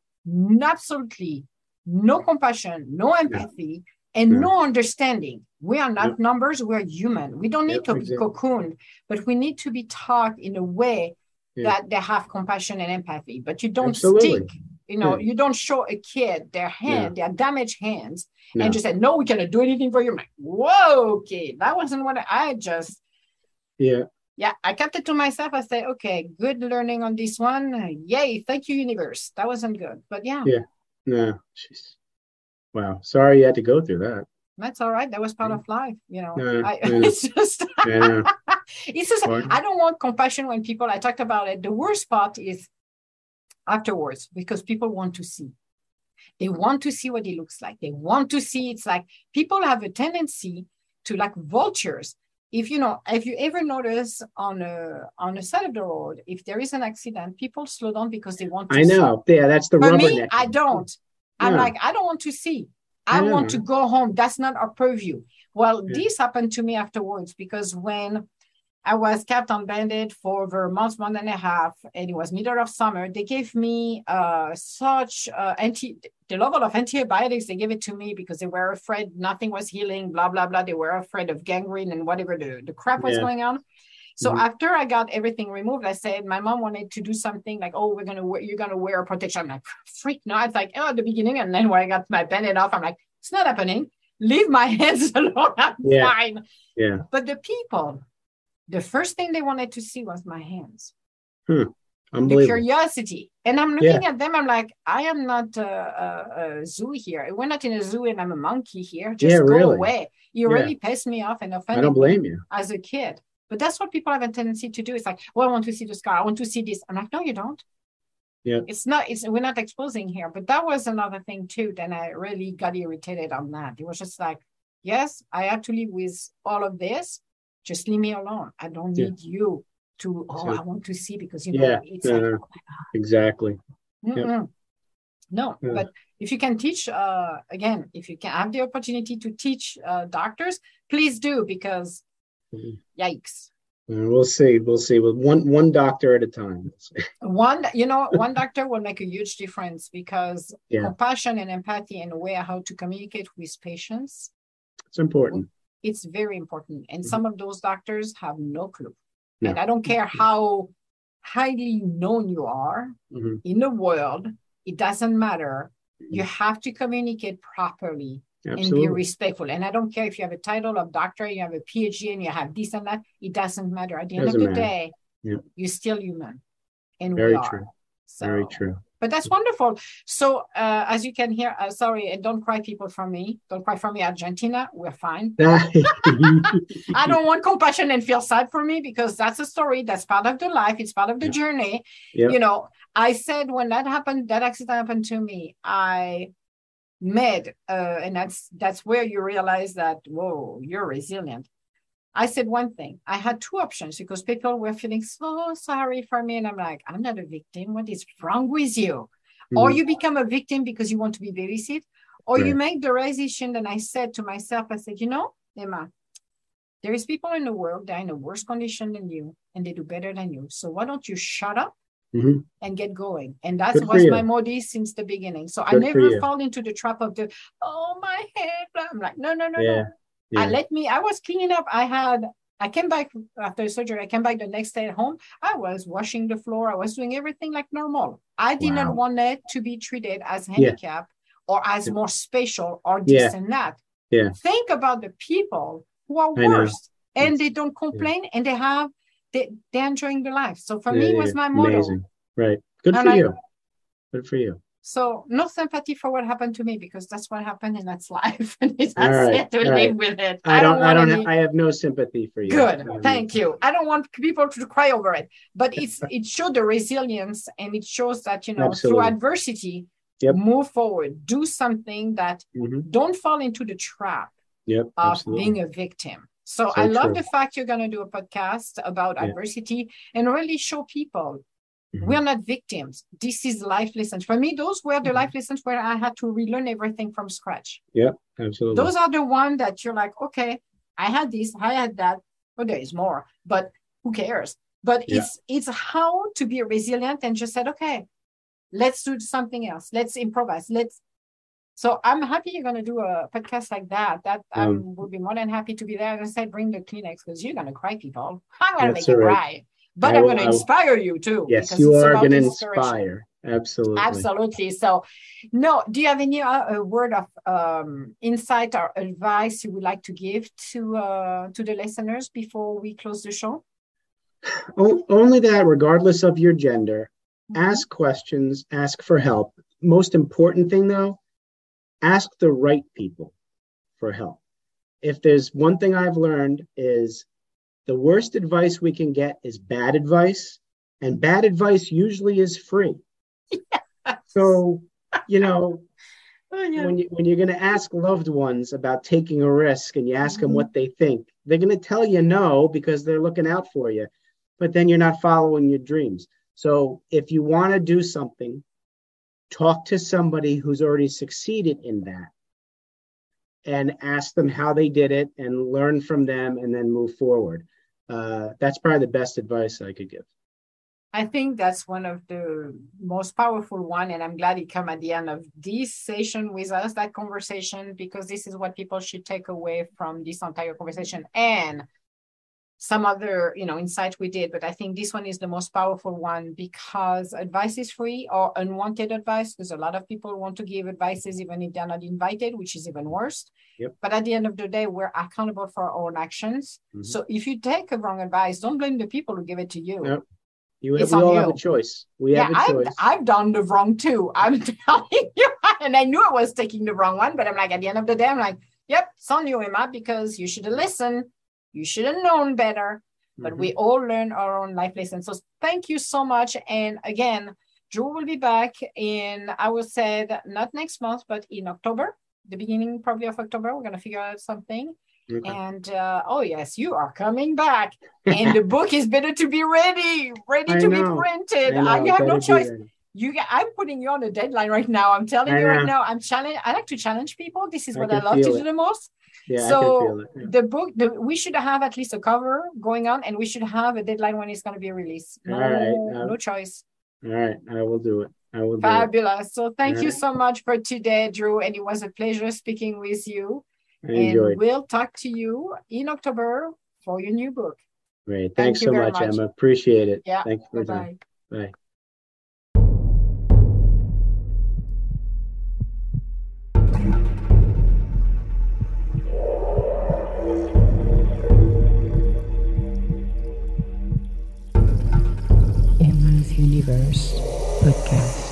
absolutely no compassion, no empathy, and no understanding. We are not numbers, we're human. We don't need to be cocooned, but we need to be taught in a way that they have compassion and empathy. But you don't Absolutely. stick, you know, you don't show a kid their hand, their damaged hands, no. and just say, No, we cannot do anything for you. I'm like, whoa, okay, that wasn't what I, just yeah. Yeah, I kept it to myself. I say, okay, good learning on this one. Yay, thank you, universe. That wasn't good. But yeah. Yeah. No, she's Wow. Sorry you had to go through that. That's all right. That was part of life, you know. Yeah, I, yeah. It's just, yeah. it's just. I don't want compassion when people. I talked about it. The worst part is afterwards because people want to see. They want to see what it looks like. They want to see. It's like people have a tendency to like vultures. if you know if you ever notice on a on the side of the road if there is an accident people slow down because they want to i know see. yeah that's the for me i don't i'm yeah. like i don't want to see i, I want to go home that's not our purview well yeah. this happened to me afterwards because when I was kept on banded for over a month, month and a half, and it was middle of summer. They gave me uh, such uh, anti the level of antibiotics they gave it to me because they were afraid nothing was healing, blah blah blah. They were afraid of gangrene and whatever the, the crap was yeah. going on. So mm-hmm. after I got everything removed, I said my mom wanted to do something like, "Oh, we're gonna wear, you're gonna wear a protection." I'm like, "Freak no!" It's like oh, at the beginning, and then when I got my banded off, I'm like, "It's not happening. Leave my hands alone. I'm yeah. fine." Yeah. But the people the first thing they wanted to see was my hands. Hmm. The curiosity. And I'm looking yeah. at them, I'm like, I am not a, a, a, zoo here. We're not in a zoo and I'm a monkey here. Just yeah, go really. away. You yeah. really pissed me off and offended I don't blame you. As a kid. But that's what people have a tendency to do. It's like, well, I want to see the scar. I want to see this. I'm like, no, you don't. Yeah. It's not, it's we're not exposing here. But that was another thing too. Then I really got irritated on that. It was just like, yes, I have to live with all of this just leave me alone. I don't need you to, oh, I want to see because, you know, yeah. it's like, oh exactly. Yep. No, yeah. but if you can teach, uh, again, if you can have the opportunity to teach uh, doctors, please do because. Yikes. Uh, we'll see. We'll see. With one one doctor at a time. one, you know, one doctor will make a huge difference because yeah. compassion and empathy and a way how to communicate with patients. It's important it's very important. And mm-hmm. some of those doctors have no clue. Yeah. And I don't care how highly known you are mm-hmm. in the world, it doesn't matter. You mm-hmm. have to communicate properly Absolutely. and be respectful. And I don't care if you have a title of doctor, you have a PhD, and you have this and that. It doesn't matter. At the end of the matter. day, yeah. you're still human, and Very we are. True. So, Very true but that's wonderful. So uh, as you can hear, uh, sorry, and don't cry, people from me. Don't cry for me, Argentina. We're fine. I don't want compassion and feel sad for me because that's a story. That's part of the life. It's part of the yeah. journey. You know, I said when that happened, that accident happened to me. I made, uh, and that's that's where you realize that whoa, you're resilient. I said one thing. I had two options because people were feeling so sorry for me. And I'm like, I'm not a victim. What is wrong with you? Mm-hmm. Or you become a victim because you want to be babysit, or right. you make the decision. And I said to myself, I said, you know, Emma, there is people in the world that are in a worse condition than you and they do better than you. So why don't you shut up mm-hmm. and get going? And that was my modi since the beginning. So Good I never fall into the trap of the, oh, my head. I'm like, no, no, no, yeah. no yeah. I let me, I was cleaning up. I had, I came back after surgery. I came back the next day at home. I was washing the floor. I was doing everything like normal. I didn't wow. want it to be treated as handicap yeah. or as more special or this and that. Yeah. Think about the people who are worse and they don't complain and they have, they, they're enjoying their life. So for me, it was my motto. Amazing. Right. Good and for I, you. Good for you. So no sympathy for what happened to me because that's what happened and that's life. and that's right, it to live right. with it. I, I don't, I don't, be... I have no sympathy for you. Good. Um, Thank you. I don't want people to cry over it, but it's, it showed the resilience and it shows that, you know, Absolutely. through adversity, yep. move forward, do something that mm-hmm. don't fall into the trap yep, of absolutely. being a victim. So, so I love true. the fact you're going to do a podcast about yeah. adversity and really show people Mm-hmm. We are not victims. This is life lessons. For me, those were the mm-hmm. life lessons where I had to relearn everything from scratch. Yeah, absolutely. Those are the one that you're like, okay, I had this, I had that. Well, there is more, but who cares? But yeah. it's it's how to be resilient and just said, okay, let's do something else. Let's improvise. Let's so I'm happy you're going to do a podcast like that. That I um, would be more than happy to be there. I said, bring the Kleenex because you're going to cry, people. I'm going to make you right. cry but I am going to inspire you too. Yes, you are going to inspire. Absolutely. Absolutely. So, no, do you have any uh, word of um, insight or advice you would like to give to uh, to the listeners before we close the show? only that, regardless of your gender, mm-hmm. ask questions, ask for help. Most important thing though, ask the right people for help. If there's one thing I've learned is the worst advice we can get is bad advice, and bad advice usually is free. Yes. So, you know, oh, yeah. when you when you're going to ask loved ones about taking a risk and you ask mm-hmm. them what they think, They're going to tell you no because they're looking out for you, but then you're not following your dreams. So if you want to do something, talk to somebody who's already succeeded in that and ask them how they did it and learn from them and then move forward. Uh, that's probably the best advice I could give. I think that's one of the most powerful one, and I'm glad it come at the end of this session with us, that conversation, because this is what people should take away from this entire conversation. And some other you know insight we did but i think this one is the most powerful one because advice is free or unwanted advice because a lot of people want to give advices even if they're not invited which is even worse yep. but at the end of the day we're accountable for our own actions mm-hmm. so if you take a wrong advice don't blame the people who give it to you yep. You have, we all you. have a choice. We yeah, have a choice. I've, I've done the wrong too. I'm telling you, and I knew I was taking the wrong one, but I'm like, at the end of the day, I'm like, yep, it's on you, Emma, because you should have listened you should have known better, but mm-hmm. we all learn our own life lessons. So thank you so much. And again, Drew will be back in, I will say not next month, but in October, the beginning probably of October. We're going to figure out something. Okay. And uh, oh yes, you are coming back, and the book is better to be ready, ready I to know. be printed. I, you have no choice. You, I'm putting you on a deadline right now. I'm telling I you know. right now. I'm challenge. I like to challenge people. This is what I, I love to do the most. Yeah, so yeah. the book, the, we should have at least a cover going on, and we should have a deadline when it's going to be released. No, all right, uh, no choice. All right, I will do it. I will. Fabulous. So thank all you right. so much for today, Drew, and it was a pleasure speaking with you. I enjoyed. We'll talk to you in October for your new book. Great. Thanks Thank so much, much, Emma. Appreciate it. Yeah. Thank you for Bye-bye. Bye. Universe podcast.